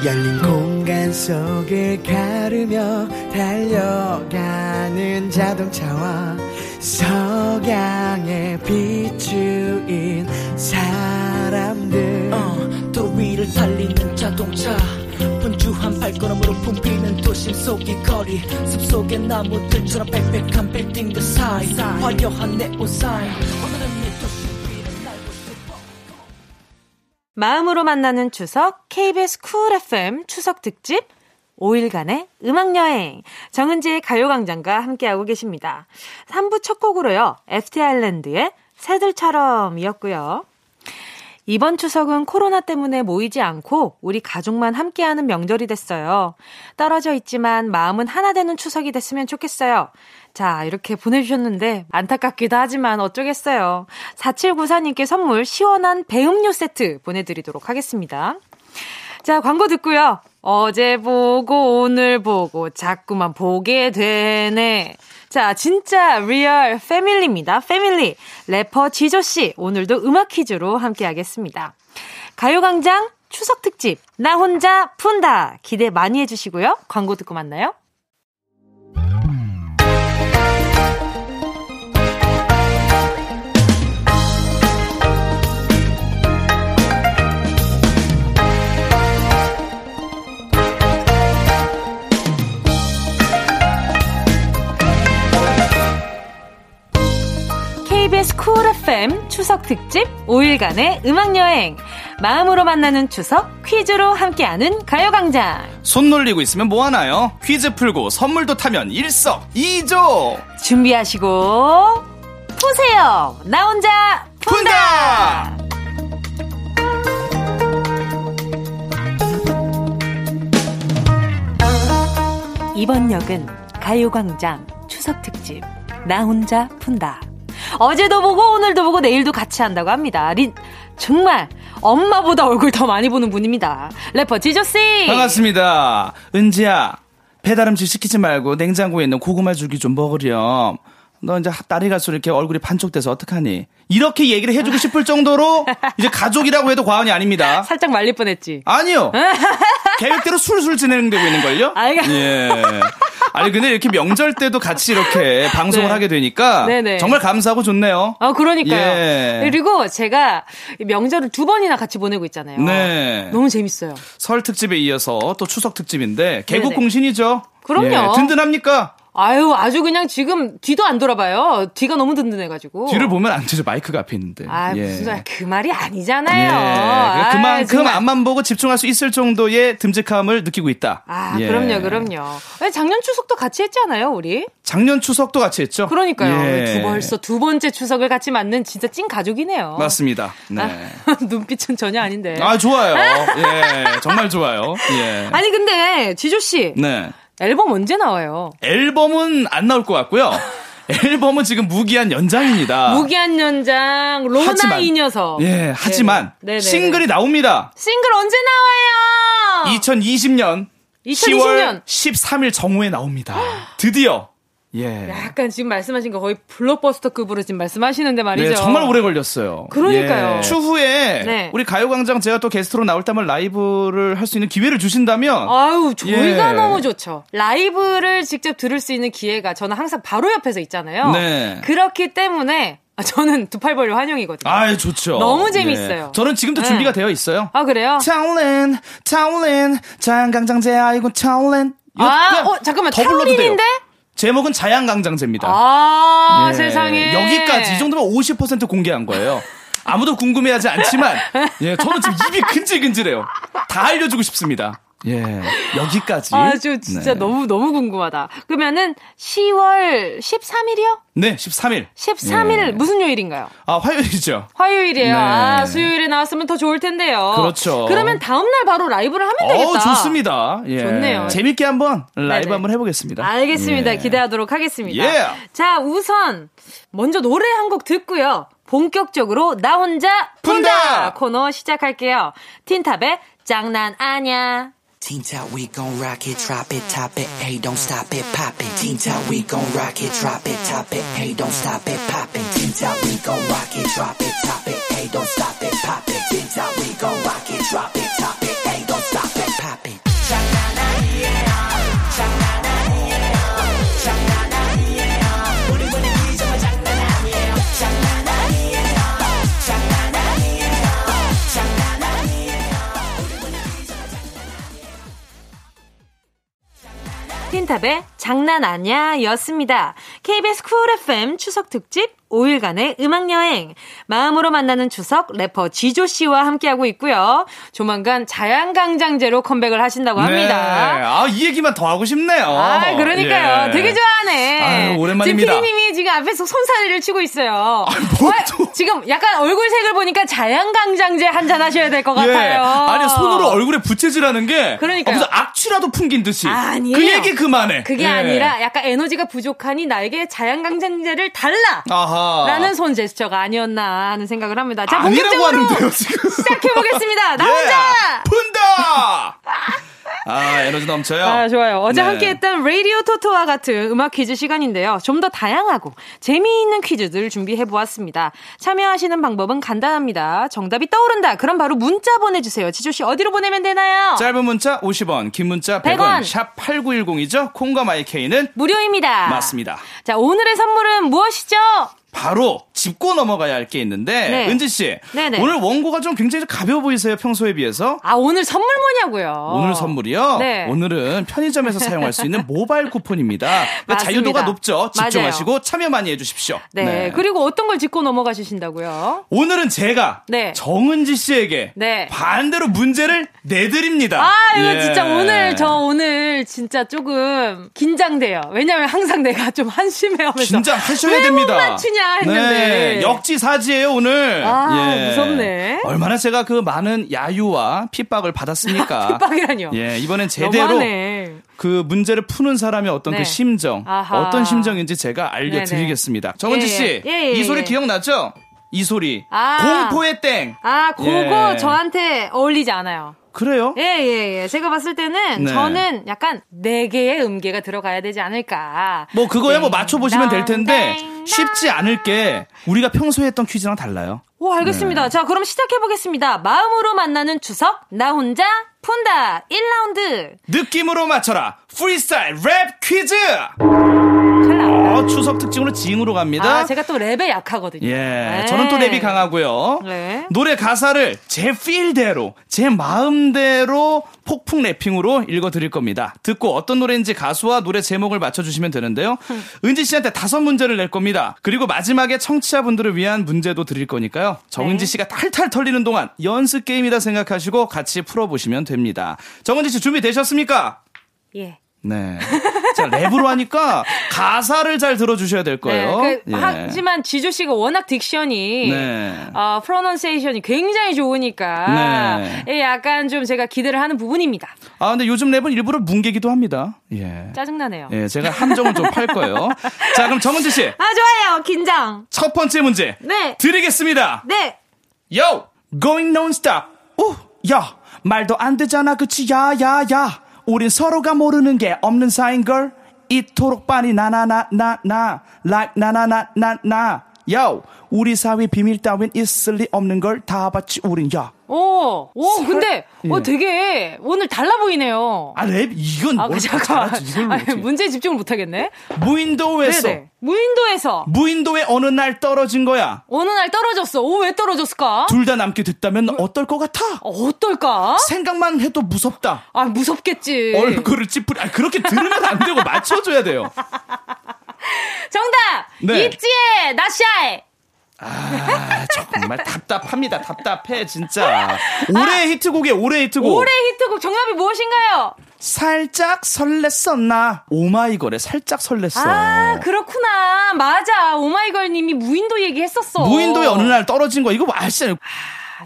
열린 공간 속을 가르며 달려가는 자동차와 석양에 비추인 사람들. 또 위를 달리는 자동차. 분주한 발걸음으로 붐비는 도심 속의 거리. 숲속의 나무들처럼 빌딩들 사이 화려한 네온 사인 오늘은 이 도시 위를 날고 싶어 마음으로 만나는 추석 KBS Cool FM 추석 특집 5일간의 음악여행 정은지의 가요광장과 함께하고 계십니다. 3부 첫 곡으로요. FT Island의 새들처럼 이었고요. 이번 추석은 코로나 때문에 모이지 않고 우리 가족만 함께하는 명절이 됐어요. 떨어져 있지만 마음은 하나 되는 추석이 됐으면 좋겠어요. 자, 이렇게 보내주셨는데 안타깝기도 하지만 어쩌겠어요. 4794님께 선물 시원한 배음료 세트 보내드리도록 하겠습니다. 자, 광고 듣고요. 어제 보고 오늘 보고 자꾸만 보게 되네. 자, 진짜 real family입니다. Family. 래퍼 지조씨, 오늘도 음악 퀴즈로 함께 하겠습니다. 가요광장 추석 특집, 나 혼자 푼다. 기대 많이 해주시고요. 광고 듣고 만나요. KBS 쿨 FM 추석 특집 5일간의 음악여행. 마음으로 만나는 추석 퀴즈로 함께하는 가요광장. 손 놀리고 있으면 뭐하나요? 퀴즈 풀고 선물도 타면 일석이조! 준비하시고, 푸세요! 나 혼자 푼다! 푼다! 이번 역은 가요광장 추석 특집 나 혼자 푼다. 어제도 보고 오늘도 보고 내일도 같이 한다고 합니다. 린 정말 엄마보다 얼굴 더 많이 보는 분입니다. 래퍼 지조씨. 반갑습니다. 은지야, 배달음식 시키지 말고 냉장고에 있는 고구마 줄기 좀 먹으렴. 너 이제 딸이 갈수록 이렇게 얼굴이 반쪽돼서 어떡하니? 이렇게 얘기를 해주고 싶을 정도로 이제 가족이라고 해도 과언이 아닙니다. 살짝 말릴 뻔했지. 아니요. 계획대로 술술 진행되고 있는 걸요? 알겠- 예. 아니, 근데 이렇게 명절 때도 같이 이렇게 방송을 네. 하게 되니까 네네. 정말 감사하고 좋네요. 아, 그러니까요. 예. 그리고 제가 명절을 두 번이나 같이 보내고 있잖아요. 네. 너무 재밌어요. 설 특집에 이어서 또 추석 특집인데 개국 네네. 공신이죠. 그럼요. 예, 든든합니까? 아유, 아주 그냥 지금 뒤도 안 돌아봐요. 뒤가 너무 든든해가지고. 뒤를 보면 안 되죠. 마이크가 앞에 있는데. 아, 예. 무슨 소리야. 그 말이 예. 아니잖아요. 그러니까 아, 그만큼 정말. 앞만 보고 집중할 수 있을 정도의 듬직함을 느끼고 있다. 아, 예. 그럼요, 그럼요. 작년 추석도 같이 했잖아요, 우리. 작년 추석도 같이 했죠. 그러니까요. 예. 두 벌써 두 번째 추석을 같이 맞는 진짜 찐 가족이네요. 맞습니다. 네. 아, 눈빛은 전혀 아닌데. 아, 좋아요. 예. 정말 좋아요. 예. 아니, 근데, 지조씨. 네. 앨범 언제 나와요? 앨범은 안 나올 것 같고요. 앨범은 지금 무기한 연장입니다. 무기한 연장, 로나 하지만, 이 녀석. 예, 하지만 네네. 네네. 싱글이 나옵니다. 싱글 언제 나와요? 2020년 2020 10월 년. 13일 정오에 나옵니다. 드디어. 예. 약간 지금 말씀하신 거 거의 블록버스터급으로 지금 말씀하시는데 말이죠. 네, 정말 오래 걸렸어요. 그러니까요. 예. 추후에 네. 우리 가요광장 제가 또 게스트로 나올 때만 라이브를 할 수 있는 기회를 주신다면 아유, 저희가 예. 너무 좋죠. 라이브를 직접 들을 수 있는 기회가 저는 항상 바로 옆에서 있잖아요. 네. 그렇기 때문에 아, 저는 두 팔 벌려 환영이거든요. 아유 좋죠. 너무 재밌어요. 예. 저는 지금도 네. 준비가 되어 있어요. 아, 그래요? 타올렌, 타올렌, 자양강장제 아이고. 이거 아, 어, 잠깐만. 타올린인데? 제목은 자양강장제입니다. 아, 예. 세상에. 여기까지 이 정도면 50% 공개한 거예요. 아무도 궁금해하지 않지만 예, 저는 지금 입이 근질근질해요. 다 알려주고 싶습니다. 예, 여기까지. 아, 저 진짜 네. 너무, 너무 궁금하다. 그러면은 10월 13일이요? 네, 13일. 13일 예. 무슨 요일인가요? 아, 화요일이죠. 화요일이에요. 네. 아, 수요일에 나왔으면 더 좋을 텐데요. 그렇죠. 그러면 다음 날 바로 라이브를 하면 되겠다. 어, 좋습니다. 예. 좋네요. 재밌게 한번 라이브 네네. 한번 해 보겠습니다. 알겠습니다. 예. 기대하도록 하겠습니다. 예. 자, 우선 먼저 노래 한 곡 듣고요. 본격적으로 나 혼자 푼다, 푼다! 코너 시작할게요. 틴탑의 장난 아냐. Teen Top, we gon' rock it, drop it, top it, hey, don't stop it, pop it. Teen Top, we gon' rock it, drop it, top it, hey, don't stop it, pop it. Teen Top, we gon' rock it, drop it, top it, hey, don't stop it, pop it. Teen Top, we gon' rock it, drop it, top it, hey, don't stop it, pop it. 틴탑의 장난 아냐 였습니다. KBS Cool FM 추석 특집 5일간의 음악여행. 마음으로 만나는 추석 래퍼 지조 씨와 함께하고 있고요. 조만간 자양강장제로 컴백을 하신다고 합니다. 네. 아, 이 얘기만 더 하고 싶네요. 아, 그러니까요. 예. 되게 좋아하네. 아유, 오랜만입니다. 지금 피디님이 지금 앞에서 손사래를 치고 있어요. 뭘 어, 또. 지금 약간 얼굴색을 보니까 자양강장제 한잔 하셔야 될것 예. 같아요. 아니, 손으로 얼굴에 부채질하는 게. 그러니까요. 어, 무슨 악취라도 풍긴 듯이. 아 니에요. 그 얘기 그만해. 그게 예. 아니라 약간 에너지가 부족하니 나에게 자양강장제를 달라! 아하. 라는 손 제스처가 아니었나 하는 생각을 합니다. 자, 본격적으로 하는데요. 시작해보겠습니다. 나 예. 혼자! 푼다! 아, 에너지 넘쳐요. 아, 좋아요. 어제 네. 함께 했던 라디오 토토와 같은 음악 퀴즈 시간인데요. 좀 더 다양하고 재미있는 퀴즈들 준비해 보았습니다. 참여하시는 방법은 간단합니다. 정답이 떠오른다. 그럼 바로 문자 보내주세요. 지조씨 어디로 보내면 되나요? 짧은 문자 50원, 긴 문자 100원, 100원. 샵 8910이죠. 콩과 마이케이는 무료입니다. 맞습니다. 자, 오늘의 선물은 무엇이죠? 바로 짚고 넘어가야 할 게 있는데 네. 은지 씨 네네. 오늘 원고가 좀 굉장히 가벼워 보이세요 평소에 비해서 아, 오늘 선물 뭐냐고요? 오늘 선물이요? 네. 오늘은 편의점에서 사용할 수 있는 모바일 쿠폰입니다. 그러니까. 자유도가 높죠. 집중하시고 맞아요. 참여 많이 해주십시오. 네. 그리고 어떤 걸 짚고 넘어가 주신다고요? 오늘은 제가 네. 정은지 씨에게 네. 반대로 문제를 내드립니다. 아, 이거 예. 진짜 오늘, 저 오늘 진짜 조금 긴장돼요. 왜냐면 항상 내가 좀 한심해 하면서. 진짜 하셔야 왜 됩니다. 못 맞추냐 했는데. 네, 역지사지예요 오늘. 예. 아, 무섭네. 얼마나 제가 그 많은 야유와 핍박을 받았습니까? 핍박이라뇨. 예, 이번엔 제대로 너무하네. 그 문제를 푸는 사람의 어떤 네. 그 심정, 아하. 어떤 심정인지 제가 알려드리겠습니다. 정은지 예, 씨, 예, 예, 이 소리 예. 기억나죠? 이 소리. 아. 공포의 땡. 아, 그거 예. 저한테 어울리지 않아요. 그래요? 예, 예, 예. 제가 봤을 때는 네. 저는 약간 네 개의 음계가 들어가야 되지 않을까. 뭐 그거야 뭐 맞춰 보시면 될 텐데 땡, 쉽지 않을 게 우리가 평소에 했던 퀴즈랑 달라요. 오, 알겠습니다. 네. 자, 그럼 시작해 보겠습니다. 마음으로 만나는 추석, 나 혼자 푼다. 1라운드. 느낌으로 맞춰라. 프리스타일 랩 퀴즈. 어, 추석 특집으로 징으로 갑니다. 아, 제가 또 랩에 약하거든요. 예, 네. 저는 또 랩이 강하고요. 네. 노래 가사를 제 feel대로, 제 마음대로 폭풍 rapping으로 읽어드릴 겁니다. 듣고 어떤 노래인지 가수와 노래 제목을 맞춰주시면 되는데요. 은지 씨한테 다섯 문제를 낼 겁니다. 그리고 마지막에 청취자분들을 위한 문제도 드릴 거니까요. 정은지 네. 씨가 탈탈 털리는 동안 연습 게임이다 생각하시고 같이 풀어보시면 됩니다. 정은지 씨 준비되셨습니까? 예. 네. 자, 랩으로 하니까 가사를 잘 들어주셔야 될 거예요. 네, 그, 예. 하지만 지조 씨가 워낙 diction이 네. 어, pronunciation이 굉장히 좋으니까 네. 예, 약간 좀 제가 기대를 하는 부분입니다. 아, 근데 요즘 랩은 일부러 뭉개기도 합니다. 예. 짜증나네요. 예, 제가 함정을 좀 팔 거예요. 자, 그럼 정은지 씨, 아 좋아요 긴장. 첫 번째 문제 네. 드리겠습니다. 네. Yo, going non-stop. 오, 야, 말도 안 되잖아, 그치? 야, 야, 야. 우린 서로가 모르는 게 없는 사이인걸. 이토록 빨리 나나나 나 나, like 나나나 나 나. Yo, 우리 사이 비밀 따윈 있을 리 없는 걸 다 봤지 우린 야. 오, 오 근데 어 예. 되게 오늘 달라 보이네요. 아, 랩 이건 아, 뭘 아니, 어떻게. 문제에 집중을 못 하겠네. 무인도에서 네네. 무인도에서 무인도에 어느 날 떨어진 거야. 어느 날 떨어졌어. 오, 왜 떨어졌을까? 둘 다 남게 됐다면 어떨 것 같아? 어, 어떨까? 생각만 해도 무섭다. 아, 무섭겠지. 얼굴을 찌푸리. 아, 그렇게 들으면 안 되고 맞춰줘야 돼요. 정답! 네. 입지의 나샤이! 아, 정말 답답합니다. 답답해, 진짜. 올해의 히트곡이에요, 올해의 히트곡. 올해 히트곡 정답이 무엇인가요? 살짝 설렜어, 나. 오마이걸에 살짝 설렜어. 아, 그렇구나. 맞아. 오마이걸 님이 무인도 얘기했었어. 무인도에 어느 날 떨어진 거, 이거 아시잖아요.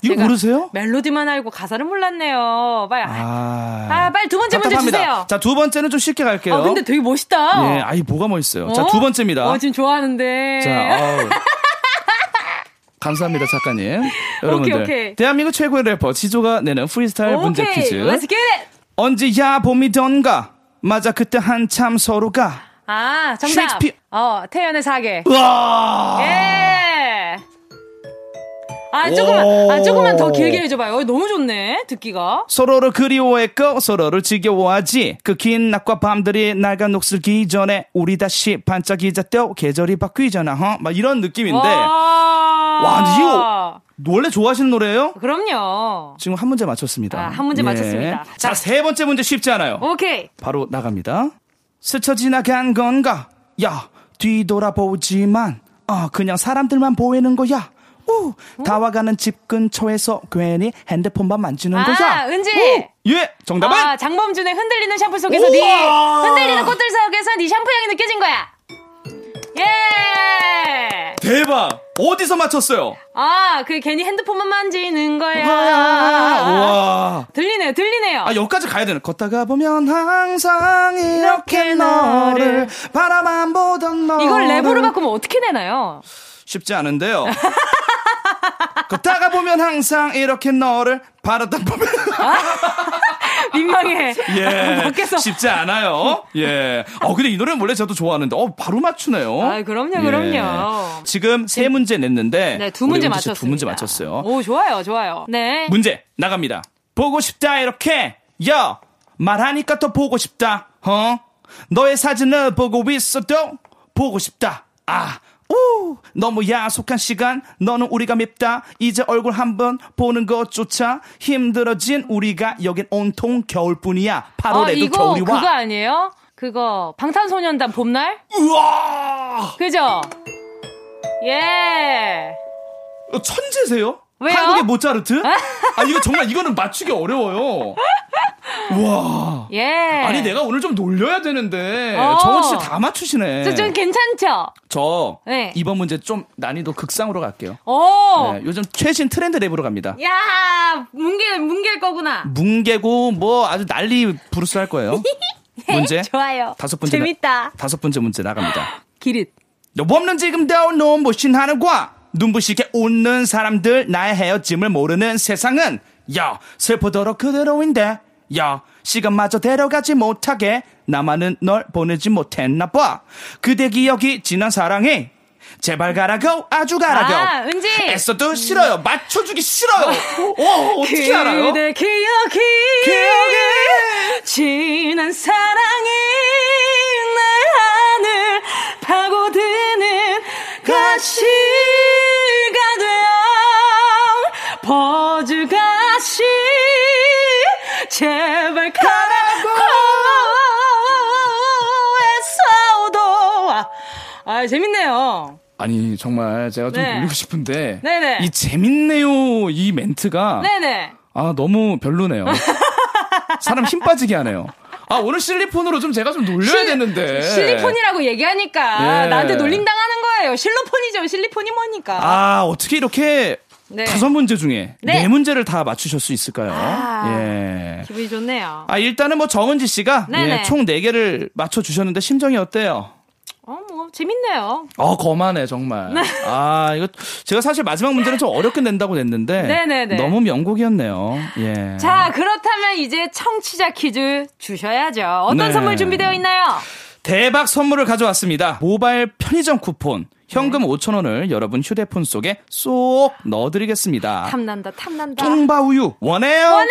이거 제가 모르세요? 멜로디만 알고 가사를 몰랐네요. 빨리. 아, 아, 빨리 두 번째 문제 답답합니다. 주세요. 자, 두 번째는 좀 쉽게 갈게요. 아, 근데 되게 멋있다. 예, 아이, 뭐가 멋있어요. 자, 어? 두 번째입니다. 어, 지금 좋아하는데. 자. 감사합니다, 작가님. 여러분들. 오케이. 대한민국 최고의 래퍼 지조가 내는 프리스타일 문제 오케이. 퀴즈. Let's get it. 언제야 봄이던가. 맞아, 그때 한참 서로가. 아, 정답. 셰익스피어. 어, 태연의 사계. 으아! 예. 아, 조금만, 아, 조금만 더 길게 해줘봐요. 어, 너무 좋네, 듣기가. 서로를 그리워했고 서로를 지겨워하지. 그 긴 낮과 밤들이 날가 녹슬기 전에 우리 다시 반짝이자 또 계절이 바뀌잖아. huh? 막 이런 느낌인데. 와, 이거 원래 좋아하시는 노래예요? 그럼요. 지금 한 문제 맞췄습니다. 예. 아, 한 문제 맞췄습니다. 자, 자. 세 번째 문제 쉽지 않아요. 오케이. 바로 나갑니다. 스쳐 지나간 건가? 야, 뒤돌아보지만, 어, 그냥 사람들만 보이는 거야. 우, 다와가는 집 근처에서 괜히 핸드폰만 만지는 아, 거야. 은지! 우, 예, 정답은? 아, 장범준의 흔들리는 샴푸 속에서 우와! 네, 흔들리는 꽃들 속에서 네 샴푸 향이 느껴진 거야. 예! 대박! 어디서 맞췄어요? 아, 그 괜히 핸드폰만 만지는 거야. 우와. 들리네요, 들리네요. 아, 여기까지 가야 되네. 걷다가 보면 항상 이렇게 너를 너를 바라만 보던 너. 이걸 랩으로 바꾸면 어떻게 되나요? 쉽지 않은데요. 걷다가 보면 항상 이렇게 너를 바라다 보면 민망해. 예 밖에서. 쉽지 않아요. 예. 어 근데 이 노래는 원래 저도 좋아하는데 어 바로 맞추네요. 아, 그럼요, 그럼요. 지금 세 문제 냈는데 네, 두 문제 맞췄습니다. 두 문제 맞췄어요. 오, 좋아요, 좋아요. 네. 문제 나갑니다. 보고 싶다 이렇게 야 말하니까 더 보고 싶다. 어? 너의 사진을 보고 있어도 보고 싶다. 아 오, 너무 야속한 시간. 너는 우리가 밉다. 이제 얼굴 한번 보는 것조차 힘들어진 우리가 여긴 온통 겨울뿐이야. 8월에도 아, 이거 겨울이 와. 그거 아니에요? 그거 방탄소년단 봄날? 우와! 그죠? 예. 어, 천재세요? 왜요? 한국의 모차르트? 아, 이거 정말 이거는 맞추기 어려워요. 우와. 예. 아니, 내가 오늘 좀 놀려야 되는데. 어. 정원 씨다 맞추시네. 저 좀 괜찮죠? 저 네. 이번 문제 좀 난이도 극상으로 갈게요. 오. 네, 요즘 최신 트렌드 랩으로 갑니다. 야, 뭉개 뭉갤 거구나. 뭉개고 뭐 아주 난리 부르스 할 거예요. 문제 좋아요. 다섯 번째 나- 재밌다. 다섯 번째 문제 나갑니다. 기릿. 여보 없는 지금도 눈부신 하늘과 눈부시게 웃는 사람들 나의 헤어짐을 모르는 세상은 야 슬프도록 그대로인데 야 시간마저 데려가지 못하게 나만은 널 보내지 못했나 봐. 그대 기억이 지난 사랑이 제발 가라고 아주 가라고. 아, 은지. 애써도 싫어요. 맞춰주기 싫어요. 어, 어떻게 알아요? 그대 기억이 기억이. 지난 사랑이 내 하늘 파고드는 가시 제발 가라고 했어도 아, 아 재밌네요 아니 정말 제가 좀 네. 놀리고 싶은데 네네. 이 재밌네요 이 멘트가 네네 아 너무 별로네요. 사람 힘 빠지게 하네요. 아 오늘 실리폰으로 좀 제가 좀 놀려야 실- 되는데. 실리폰이라고 얘기하니까 예. 나한테 놀림 당하는 거예요. 실로폰이죠. 실리폰이 뭐니까. 아 어떻게 이렇게 네. 다섯 문제 중에 네. 네 문제를 다 맞추실 수 있을까요? 아. 예. 기분이 좋네요. 아 일단은 뭐 정은지 씨가 네네. 예, 총 4개를 맞춰 주셨는데 심정이 어때요? 어, 뭐 재밌네요. 어 거만해 정말. 아 이거 제가 사실 마지막 문제는 좀 어렵게 낸다고 냈는데 네네네. 너무 명곡이었네요. 예. 자, 그렇다면 이제 청취자 퀴즈 주셔야죠. 어떤 네. 선물 준비되어 있나요? 대박 선물을 가져왔습니다. 모바일 편의점 쿠폰. 현금 네. 5,000원을 여러분 휴대폰 속에 쏙 넣어드리겠습니다. 탐난다, 탐난다. 뚱바 우유 원해요? 원해요!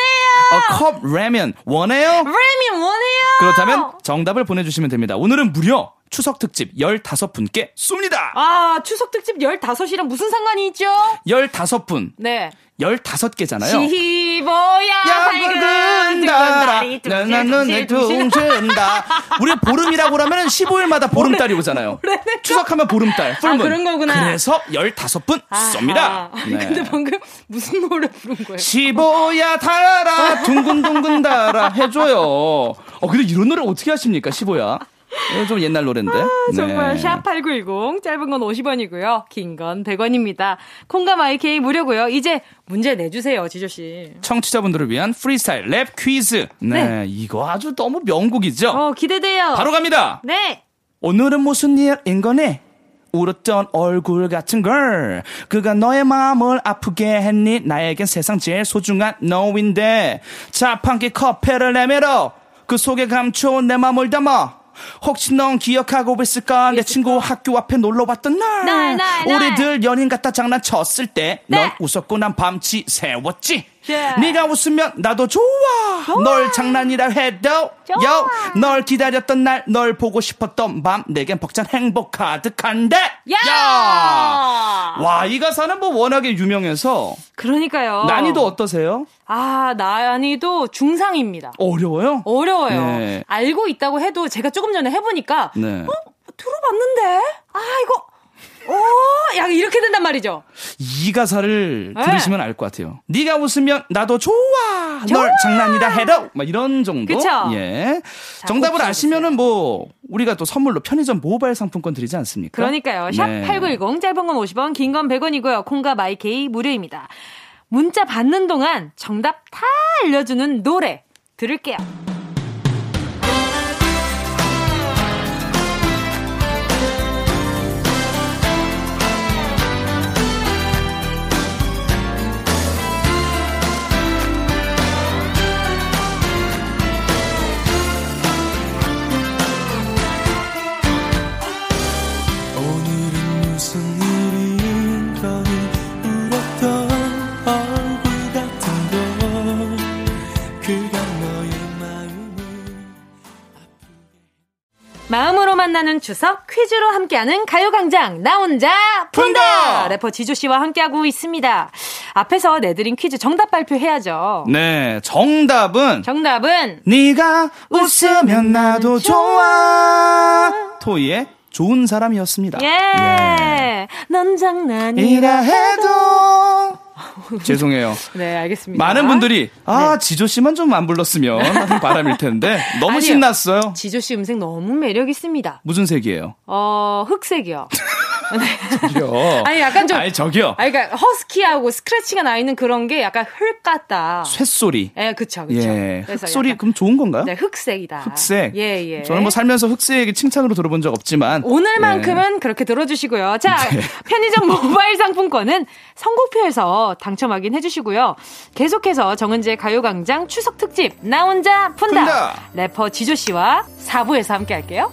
어, 컵 라면 원해요? 레미 원해요! 그렇다면 정답을 보내주시면 됩니다. 오늘은 무려 추석 특집 15분께 쏩니다. 아, 추석 특집 15이랑 무슨 상관이 있죠? 15분, 네. 15개잖아요. 시보야, 밝은 야근달아 달이 나는 내 둥준다 우리 보름이라고 그러면 15일마다 보름달이 오잖아요 추석하면 보름달 풀문 아, 그런 거구나. 그래서 15분 쏩니다. 네. 근데 방금 무슨 노래 부른 거예요? 15야 달아 둥근둥근 달아 해줘요 어 근데 이런 노래 어떻게 하십니까 15야 이거 좀 옛날 노래인데 아, 정말 네. 샵8910 짧은 건 50원이고요. 긴 건 100원입니다. 콩과 마이케이 무료고요. 이제 문제 내주세요, 지조 씨. 청취자분들을 위한 프리스타일 랩 퀴즈 네, 네. 이거 아주 너무 명곡이죠 어, 기대돼요. 바로 갑니다 네. 오늘은 무슨 일인 거니? 울었던 얼굴 같은 걸 그가 너의 마음을 아프게 했니 나에겐 세상 제일 소중한 너인데 자판기 커피를 내밀어 그 속에 감춰온 내 마음을 담아 혹시 넌 기억하고 있을까 내 친구 학교 앞에 놀러 왔던 날 날, 날, 날. 우리들 연인 같다 장난쳤을 때넌 네. 웃었고 난 밤치 세웠지 예. 네가 웃으면 나도 좋아. 널 장난이라 해도 좋아. 요, 널 기다렸던 날 널 보고 싶었던 밤 내겐 벅찬 행복 가득한데 야! 와 이 가사는 뭐 워낙에 유명해서 그러니까요. 난이도 어떠세요? 아, 난이도 중상입니다. 어려워요? 어려워요. 네. 알고 있다고 해도 제가 조금 전에 해보니까 네. 어? 들어봤는데? 아, 이거 오, 약간 이렇게 된단 말이죠. 이 가사를 네. 들으시면 알 것 같아요. 네가 웃으면 나도 좋아. 좋아. 널 장난이라 해도 막 이런 정도. 그쵸? 예. 자, 정답을 꼭 아시면은 뭐 우리가 또 선물로 편의점 모바일 상품권 드리지 않습니까? 그러니까요. 샵 네. 8910 짧은 건 50원, 긴 건 100원이고요. 콩과 마이케이 무료입니다. 문자 받는 동안 정답 다 알려주는 노래 들을게요. 만나는 추석 퀴즈로 함께하는 가요광장 나 혼자 푼다! 래퍼 지조 씨와 함께하고 있습니다. 앞에서 내드린 퀴즈 정답 발표해야죠. 네, 정답은 정답은 네가 웃으면 나도 좋아. 토이의 좋은 사람이었습니다. 예. 넌 장난이라 이라 해도 죄송해요. 네, 알겠습니다. 많은 분들이 아 네. 지조 씨만 좀 안 불렀으면 하는 바람일 텐데 너무 아니요. 신났어요. 지조 씨 음색 너무 매력 있습니다. 무슨 색이에요? 어, 흑색이요. 저기요. 아니, 약간 좀- 아니 저기요. 아, 그러니까 허스키하고 스크래치가 나 있는 그런 게 약간 흙 같다. 쇳소리. 예, 그쵸, 그쵸. 예. 약간- 그럼 좋은 건가요? 네, 흑색이다. 흑색. 예, 예. 저는 뭐 살면서 흑색이 칭찬으로 들어본 적 없지만 오늘만큼은 그렇게 들어 주시고요. 자, 네. 편의점 모바일 상품권은 선곡표에서 당첨 확인해 주시고요. 계속해서 정은지의 가요 광장 추석 특집 나 혼자 푼다. 푼다. 래퍼 지조 씨와 4부에서 함께 할게요.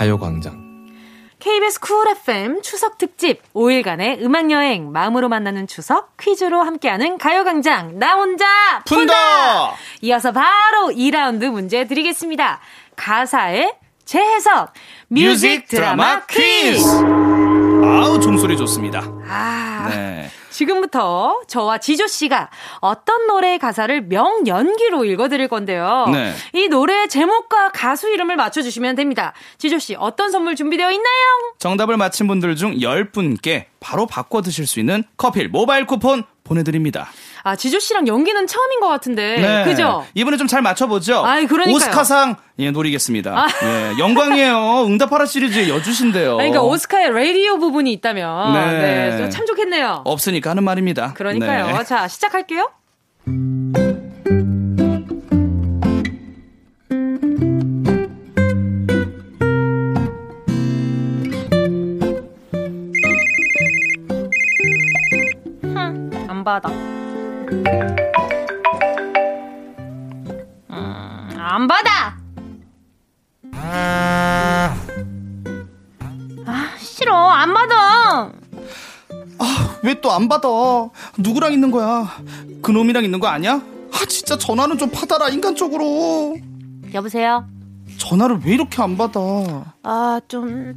가요광장. KBS 쿨 FM 추석 특집 5일간의 음악 여행 마음으로 만나는 추석 퀴즈로 함께하는 가요광장 나 혼자 푼다. 푼다! 이어서 바로 2라운드 문제 드리겠습니다. 가사의 재해석 뮤직 드라마 퀴즈. 아우 종소리 좋습니다. 아, 네. 지금부터 저와 지조 씨가 어떤 노래의 가사를 명연기로 읽어드릴 건데요. 네. 이 노래의 제목과 가수 이름을 맞춰주시면 됩니다. 지조 씨 어떤 선물 준비되어 있나요? 정답을 맞힌 분들 중 10분께 바로 바꿔 드실 수 있는 커필 모바일 쿠폰 보내드립니다. 아 지조 씨랑 연기는 처음인 것 같은데, 그죠? 이번에 좀 잘 맞춰보죠. 아이, 그러니까요. 오스카상 예 노리겠습니다. 아. 예, 영광이에요. 응답하라 시리즈의 여주신데요. 아니, 그러니까 오스카의 라디오 부분이 있다면 네. 네, 참 좋겠네요. 없으니까 하는 말입니다. 그러니까요. 네. 자 시작할게요. 받아. 음, 안 받아. 아 싫어 안 받아. 왜 또 안 받아? 누구랑 있는 거야? 그놈이랑 있는 거 아니야? 아 진짜 전화는 좀 받아라 인간적으로. 여보세요. 전화를 왜 이렇게 안 받아? 아, 좀,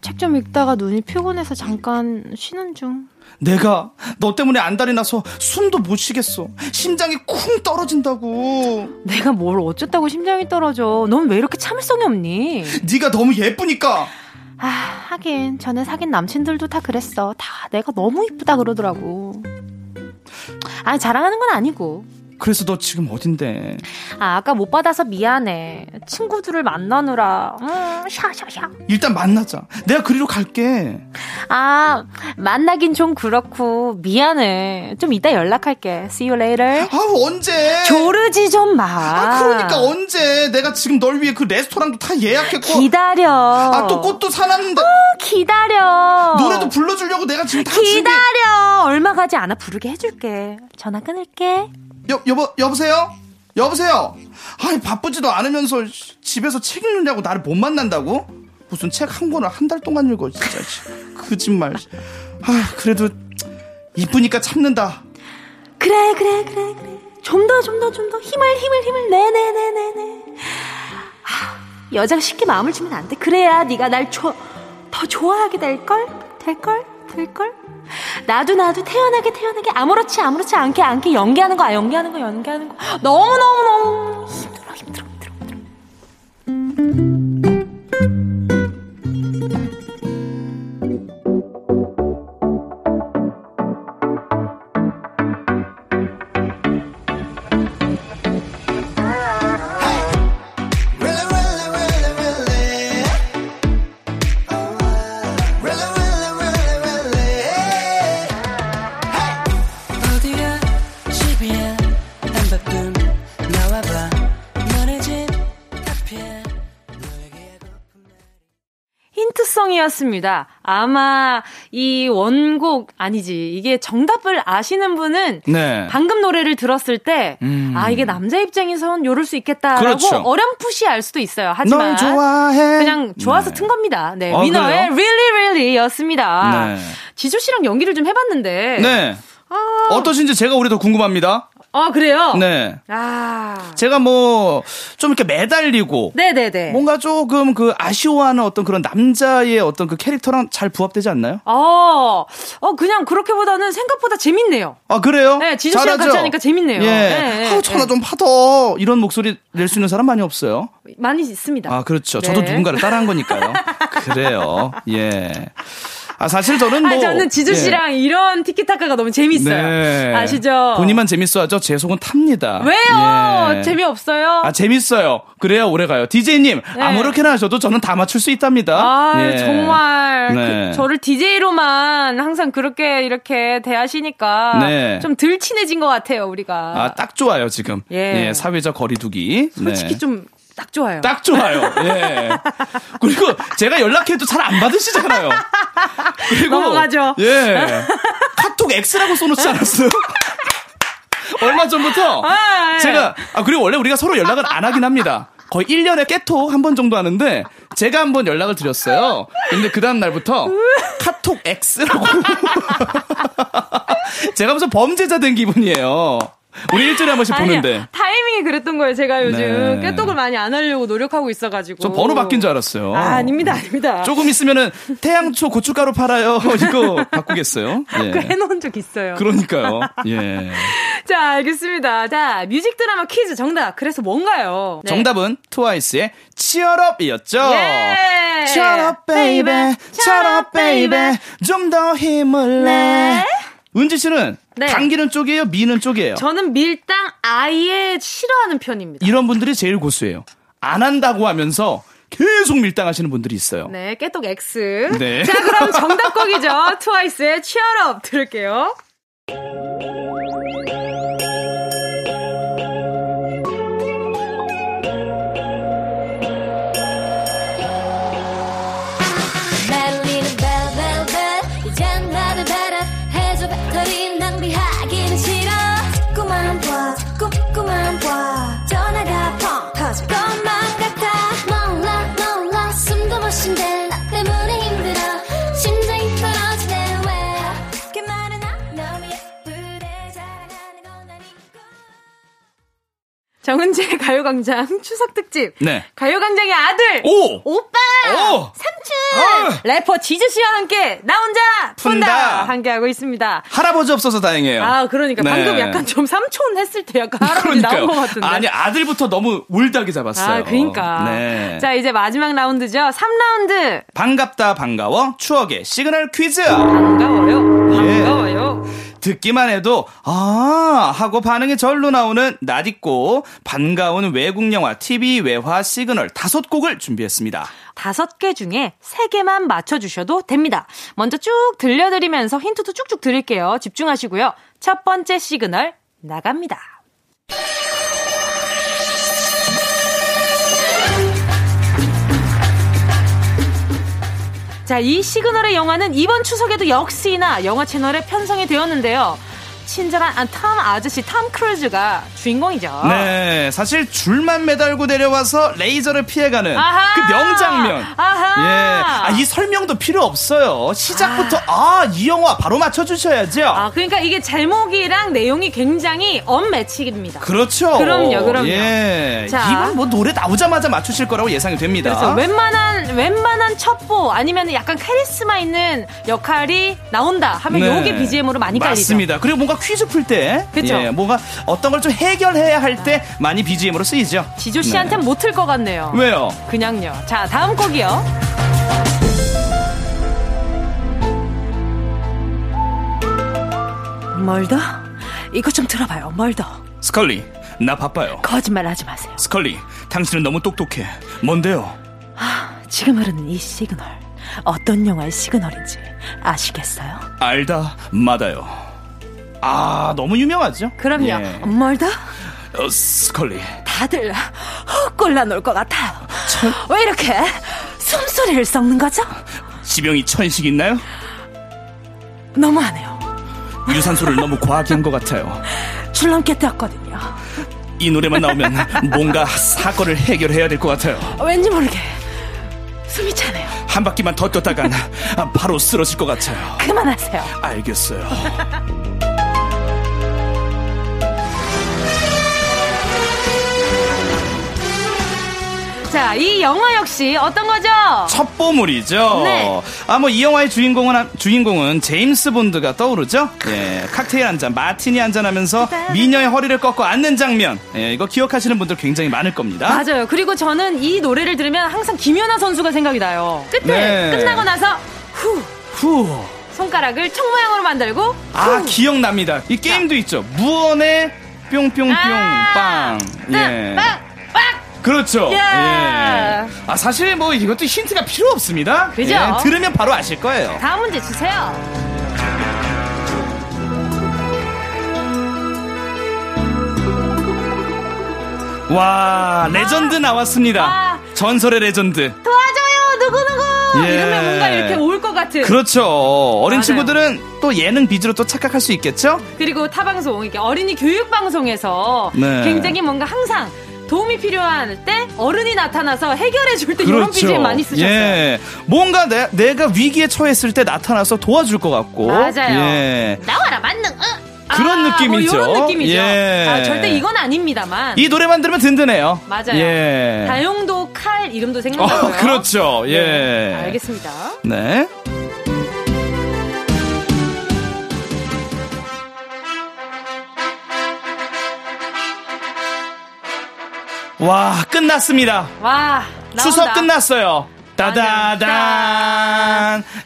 책 좀 읽다가 눈이 피곤해서 잠깐 쉬는 중. 내가 너 때문에 안달이 나서 숨도 못 쉬겠어. 심장이 쿵 떨어진다고. 내가 뭘 어쨌다고 심장이 떨어져. 넌 왜 이렇게 참을성이 없니? 네가 너무 예쁘니까. 아, 하긴, 전에 사귄 남친들도 다 그랬어. 다 내가 너무 이쁘다 그러더라고. 아니, 자랑하는 건 아니고. 그래서 너 지금 어딘데? 아, 아까 못 받아서 미안해. 친구들을 만나느라. 음, 샤샤샤. 일단 만나자. 내가 그리로 갈게. 아, 만나긴 좀 그렇고, 미안해. 좀 이따 연락할게. See you later. 아 언제? 조르지 좀 마. 아 그러니까 언제? 내가 지금 널 위해 그 레스토랑도 다 예약했고. 기다려. 아 또 꽃도 사놨는데. 기다려. 노래도 불러주려고 내가 지금 다 준비. 기다려. 얼마 가지 않아 부르게 해줄게. 전화 끊을게. 여 여보 여보세요? 여보세요? 아이 바쁘지도 않으면서 씨, 집에서 책 읽느냐고 나를 못 만난다고? 무슨 책 한 권을 한 달 동안 읽어 진짜 씨. 거짓말. 아 그래도 이쁘니까 참는다. 그래 그래 그래 그래. 좀 더 좀 더 좀 더 힘을 힘을 힘을 네네네네네. 하, 여자가 쉽게 마음을 주면 안 돼. 그래야 네가 날더 좋아하게 될 걸? 될 걸? 될 걸? 나도 나도 태연하게 태연하게 아무렇지 아무렇지 않게 않게 연기하는 거야 연기하는 거 연기하는 거 너무 너무 너무 힘들어 힘들어 힘들어 힘들어. 이었습니다. 아마 이 원곡 아니지 이게 정답을 아시는 분은 네. 방금 노래를 들었을 때 음. 아 이게 남자 입장에선 요럴 수 있겠다라고 그렇죠. 어렴풋이 알 수도 있어요. 하지만. 그냥 좋아서 네. 튼 겁니다. 네, 아, 위너의 그래요? Really Really였습니다. 네. 지조 씨랑 연기를 좀 해봤는데. 네. 아, 어떠신지 제가 우리 더 궁금합니다. 아 그래요? 네. 아, 제가 뭐 좀 이렇게 매달리고 네네네. 뭔가 조금 그 아쉬워하는 어떤 그런 남자의 어떤 그 캐릭터랑 잘 부합되지 않나요? 어, 어 그냥 그렇게보다는 생각보다 재밌네요. 아 그래요? 네, 지조 씨랑? 같이 하니까 재밌네요. 예. 네, 네, 아우 전화 네. 좀 받아. 이런 목소리 낼 수 있는 사람 많이 없어요. 많이 있습니다. 아 그렇죠. 저도 네. 누군가를 따라한 거니까요. 그래요. 예. 아 사실 저는 뭐 아, 저는 지조 예. 씨랑 이런 티키타카가 너무 재밌어요. 네. 아시죠? 본인만 재밌어 하죠. 제 속은 탑니다. 왜요? 예. 재미없어요? 아 재밌어요. 그래야 오래 가요. DJ님 네. 아무렇게나 하셔도 저는 다 맞출 수 있답니다. 아, 예. 정말 네. 그, 저를 DJ로만 항상 그렇게 이렇게 대하시니까 네. 좀덜 친해진 것 같아요, 우리가. 아, 딱 좋아요, 지금. 예. 예, 사회적 거리두기. 솔직히 네. 좀 딱 좋아요. 딱 좋아요. 예. 그리고 제가 연락해도 잘 안 받으시잖아요. 그리고 넘어가죠. 예. 카톡 X라고 써놓지 않았어요? 얼마 전부터 아, 예. 제가 아 그리고 원래 우리가 서로 연락을 안 하긴 합니다. 거의 1년에 깨톡 한 번 정도 하는데 제가 한 번 연락을 드렸어요. 근데 그 다음 날부터 카톡 X라고 제가 무슨 범죄자 된 기분이에요. 우리 일주일에 한 번씩 아니야, 보는데 타이밍이 그랬던 거예요. 제가 요즘 네. 깨똑을 많이 안 하려고 노력하고 있어가지고. 저 번호 바뀐 줄 알았어요. 아, 아닙니다, 아닙니다. 조금 있으면은 태양초 고춧가루 팔아요. 이거 바꾸겠어요. 그 예. 해놓은 적 있어요. 그러니까요. 예. 자, 알겠습니다. 자, 뮤직 드라마 퀴즈 정답. 그래서 뭔가요? 네. 정답은 트와이스의 치얼업이었죠. 예. Baby. Shut up, baby. 좀더 힘을 내. 네. 은지 씨는 네. 당기는 쪽이에요? 미는 쪽이에요? 저는 밀당 아예 싫어하는 편입니다. 이런 분들이 제일 고수예요. 안 한다고 하면서 계속 밀당하시는 분들이 있어요. 네, 깨똑 X. 네. 자, 그럼 정답곡이죠. 트와이스의 치얼업 들을게요. 정은지의 가요광장 추석 특집. 네. 가요광장의 아들. 오! 오빠! 오! 삼촌! 아! 래퍼 지조 씨와 함께 나 혼자 푼다! 푼다! 함께하고 있습니다. 할아버지 없어서 다행이에요. 아, 그러니까 네. 방금 약간 좀 삼촌 했을 때 약간 할아버지 나온 것 같은데. 아니, 아들부터 너무 올드하게 잡았어요. 아, 그러니까. 네. 자, 이제 마지막 라운드죠. 3라운드. 반갑다, 반가워. 추억의 시그널 퀴즈. 반가워요. 예. 반가워요. 듣기만 해도, 아, 하고 반응이 절로 나오는 낯익고, 반가운 외국 영화, TV, 외화, 시그널 다섯 곡을 준비했습니다. 다섯 개 중에 세 개만 맞춰주셔도 됩니다. 먼저 쭉 들려드리면서 힌트도 쭉쭉 드릴게요. 집중하시고요. 첫 번째 시그널 나갑니다. 자, 이 시그널의 영화는 이번 추석에도 역시나 영화 채널에 편성이 되었는데요. 친절한 아, 톰 아저씨 톰 크루즈가 주인공이죠. 네, 사실 줄만 매달고 내려와서 레이저를 피해가는 아하! 그 명장면. 아하! 예. 아, 이 설명도 필요 없어요. 시작부터, 아, 이 영화 바로 맞춰주셔야죠. 아, 그러니까 이게 제목이랑 내용이 굉장히 언매치입니다. 그렇죠. 그럼요, 그럼요. 예. 자. 이건 뭐 노래 나오자마자 맞추실 거라고 예상이 됩니다. 그래서 웬만한 웬만한 첩보 아니면 약간 카리스마 있는 역할이 나온다 하면 네. 요게 BGM으로 많이 깔리죠. 맞습니다. 그리고 뭔가 퀴즈 풀 때, 그쵸. 예, 뭔가 어떤 걸 좀 해결해야 할 때 많이 BGM으로 쓰이죠. 지조 씨한테 는 못틀 것 같네요. 왜요? 그냥요. 자, 다음 곡이요. 멀더? 이거 좀 들어봐요. 멀더. 스컬리, 나 바빠요. 거짓말 하지 마세요. 스컬리, 당신은 너무 똑똑해. 뭔데요? 지금 흐르는 이 시그널. 어떤 영화의 시그널인지 아시겠어요? 알다 마다요. 아, 너무 유명하죠? 그럼요. 예. 멀더? 어, 스컬리. 다들 헛 꼴라 놓을 것 같아요. 왜 이렇게 숨소리를 썩는 거죠? 지병이 천식 있나요? 너무하네요. 유산소를 너무 과하게 한 것 같아요. 출렁깨 떴거든요. 이 노래만 나오면 뭔가 사건을 해결해야 될 것 같아요. 왠지 모르게 숨이 차네요. 한 바퀴만 더 뛰다간 바로 쓰러질 것 같아요. 그만하세요. 알겠어요. 자, 이 영화 역시 어떤 거죠? 첩보물이죠. 네. 아, 뭐, 이 영화의 주인공은, 주인공은 제임스 본드가 떠오르죠. 예, 칵테일 한 잔, 마티니 한 잔 하면서 미녀의 허리를 꺾고 앉는 장면. 예, 이거 기억하시는 분들 굉장히 많을 겁니다. 맞아요. 그리고 저는 이 노래를 들으면 항상 김연아 선수가 생각이 나요. 끝에 네. 끝나고 나서 후 후. 손가락을 총 모양으로 만들고 아, 후. 기억납니다. 이 게임도 있죠. 무언의 뿅뿅뿅 아, 빵. 예. 빵, 빵. 그렇죠. 야. 예. 아, 사실 뭐 이것도 힌트가 필요 없습니다. 그죠? 예, 들으면 바로 아실 거예요. 다음 문제 주세요. 와, 레전드 나왔습니다. 아. 전설의 레전드. 도와줘요 누구 누구 예. 이러면 뭔가 이렇게 올 것 같은 그렇죠. 어린 맞아요. 친구들은 또 예능 비주로 또 착각할 수 있겠죠? 그리고 타 방송 이렇게 어린이 교육 방송에서 네. 굉장히 뭔가 항상 도움이 필요할 때 어른이 나타나서 해결해 줄 때 이런 BGM 많이 쓰셨어요. 그렇죠. 예. 뭔가 내, 내가 위기에 처했을 때 나타나서 도와줄 것 같고. 맞아요. 예. 나와라 만능. 어? 그런 아, 느낌이죠. 뭐 이런 느낌이죠. 예. 아, 절대 이건 아닙니다만. 이 노래만 들으면 든든해요. 맞아요. 예. 다용도 칼 이름도 어, 생각나고요. 그렇죠. 예. 네, 알겠습니다. 네. 와, 끝났습니다. 와, 나온다. 추석 끝났어요. 따다단,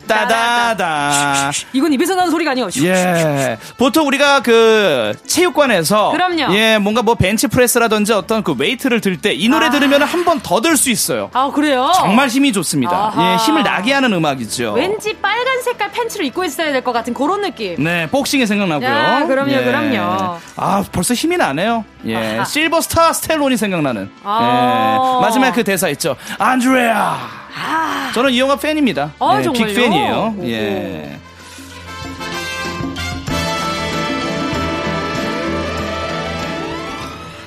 따다단. 이건 입에서 나는 소리가 아니에요. 슉. 예. 보통 우리가 그 체육관에서 그럼요. 예, 뭔가 뭐 벤치 프레스라든지 어떤 그 웨이트를 들 때 이 노래 아. 들으면 한 번 더 들 수 있어요. 아, 그래요? 정말 힘이 좋습니다. 아하. 예, 힘을 나게 하는 음악이죠. 왠지 빨간 색깔 팬츠를 입고 있어야 될 것 같은 그런 느낌. 네, 복싱이 생각나고요. 야, 그럼요, 예. 그럼요. 아, 벌써 힘이 나네요. 예. 아하. 실버 스타 스텔론이 생각나는. 아. 예. 마지막에 그 대사 있죠. 안드레아. 저는 이 영화 팬입니다. 아, 예? 빅팬이에요. 오호. 예.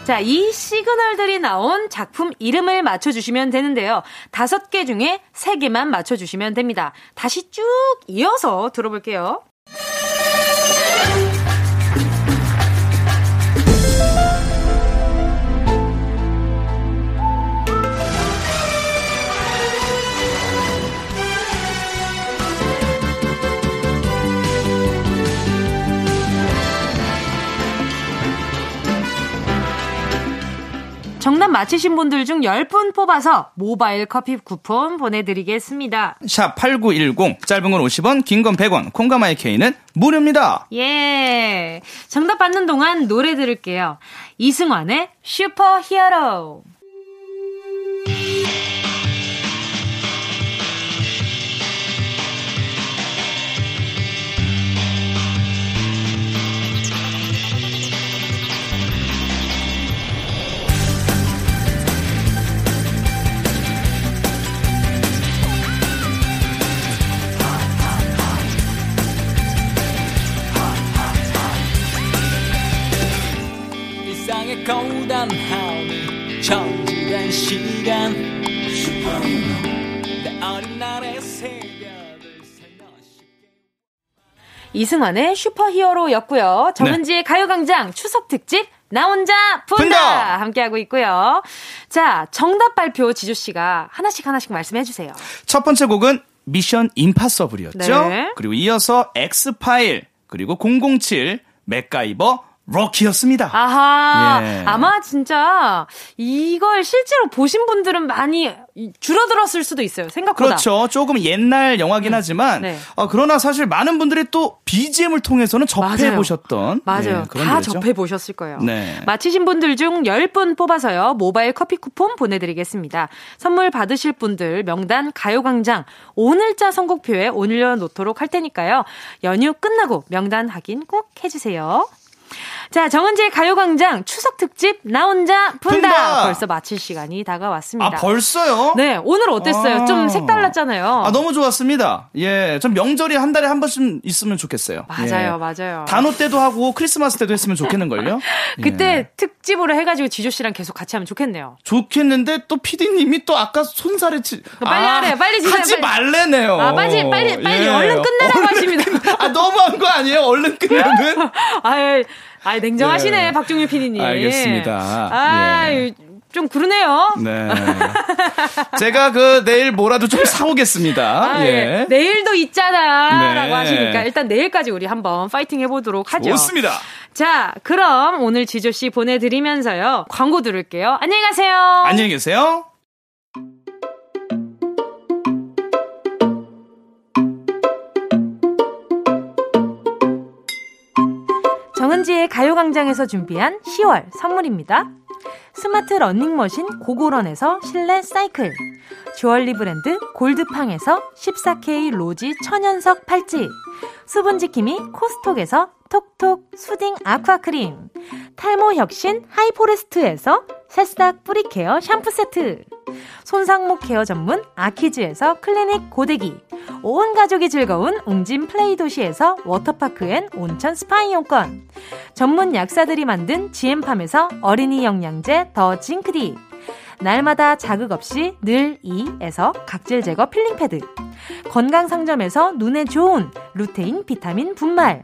자, 이 시그널들이 나온 작품 이름을 맞춰주시면 되는데요. 다섯 개 중에 세 개만 맞춰주시면 됩니다. 다시 쭉 이어서 들어볼게요. 정답 맞히신 분들 중 10분 뽑아서 모바일 커피 쿠폰 보내드리겠습니다. 샵 8910, 짧은 건 50원, 긴 건 100원, 콩가마이 K는 무료입니다. 예. 정답 받는 동안 노래 들을게요. 이승환의 슈퍼 히어로. 시간 이승환의 슈퍼 히어로였고요. 정은지의 가요광장 추석 특집 나 혼자 푼다! 함께하고 있고요. 자, 정답 발표 지조 씨가 하나씩 하나씩 말씀해 주세요. 첫 번째 곡은 미션 임파서블이었죠. 네. 그리고 이어서 엑스파일, 그리고 007, 맥가이버, 럭키였습니다. 아하. 예. 아마 진짜 이걸 실제로 보신 분들은 많이 줄어들었을 수도 있어요. 생각보다. 그렇죠. 조금 옛날 영화긴 하지만 네. 어, 그러나 사실 많은 분들이 또 BGM을 통해서는 접해 맞아요. 보셨던 맞아요. 예, 그런 다. 접해 보셨을 거예요. 네. 맞히신 분들 중 10분 뽑아서요. 모바일 커피 쿠폰 보내 드리겠습니다. 선물 받으실 분들 명단 가요 광장 오늘자 선곡표에 올려 놓도록 할 테니까요. 연휴 끝나고 명단 확인 꼭 해 주세요. 자, 정은지의 가요광장 추석 특집 나 혼자 푼다. 푼다. 벌써 마칠 시간이 다가왔습니다. 아, 벌써요? 네, 오늘 어땠어요? 아. 좀 색달랐잖아요. 아, 너무 좋았습니다. 예. 전 명절이 한 달에 한 번쯤 있으면 좋겠어요. 맞아요, 예. 맞아요. 단오 때도 하고 크리스마스 때도 했으면 좋겠는걸요? 그때 예. 특집으로 해가지고 지조 씨랑 계속 같이 하면 좋겠네요. 좋겠는데 또 피디님이 또 아까 손살에 치. 빨리 하래요, 빨리 주세요, 하지 빨리. 말래네요. 아, 빨리, 빨리, 빨리 예. 얼른 끝내라고 얼른 하십니다. 끝내- 아, 너무한 거 아니에요? 얼른 끝내는? 아유, 아 냉정하시네, 예. 박종윤 피디님. 알겠습니다. 아, 예. 좀 그러네요. 네. 제가 그 내일 뭐라도 좀 사오겠습니다. 아, 예. 예. 내일도 있잖아. 네. 라고 하시니까 일단 내일까지 우리 한번 파이팅 해보도록 하죠. 좋습니다. 자, 그럼 오늘 지조씨 보내드리면서요. 광고 들을게요. 안녕히 가세요. 안녕히 계세요. 정은지의 가요광장에서 준비한 10월 선물입니다. 스마트 러닝머신 고고런에서 실내 사이클 주얼리 브랜드 골드팡에서 14K 로지 천연석 팔찌 수분지킴이 코스톡에서 톡톡 수딩 아쿠아크림 탈모 혁신 하이포레스트에서 새싹 뿌리케어 샴푸 세트 손상목 케어 전문 아키즈에서 클리닉 고데기 온 가족이 즐거운 웅진 플레이 도시에서 워터파크 앤 온천 스파 이용권 전문 약사들이 만든 지엠팜에서 어린이 영양제 더 징크디 날마다 자극 없이 늘 이에서 각질 제거 필링 패드 건강 상점에서 눈에 좋은 루테인 비타민 분말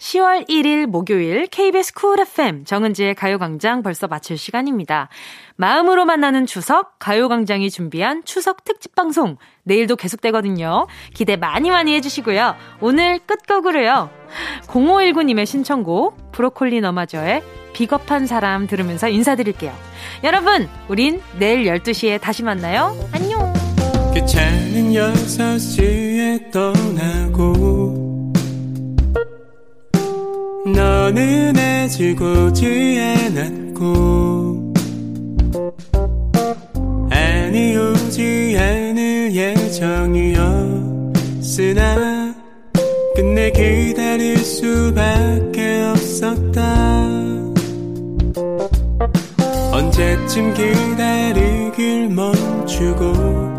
10월 1일 목요일 KBS 쿨 FM 정은지의 가요광장 벌써 마칠 시간입니다. 마음으로 만나는 추석 가요광장이 준비한 추석 특집 방송 내일도 계속되거든요. 기대 많이 많이 해주시고요. 오늘 끝곡으로요. 0519님의 신청곡 브로콜리 너마저의 비겁한 사람 들으면서 인사드릴게요. 여러분 우린 내일 12시에 다시 만나요. 안녕. 귀찮은 6시에 떠나고 너는 아직 오지 않았고 아니 오지 않을 예정이었으나 끝내 기다릴 수밖에 없었다. 언제쯤 기다리길 멈추고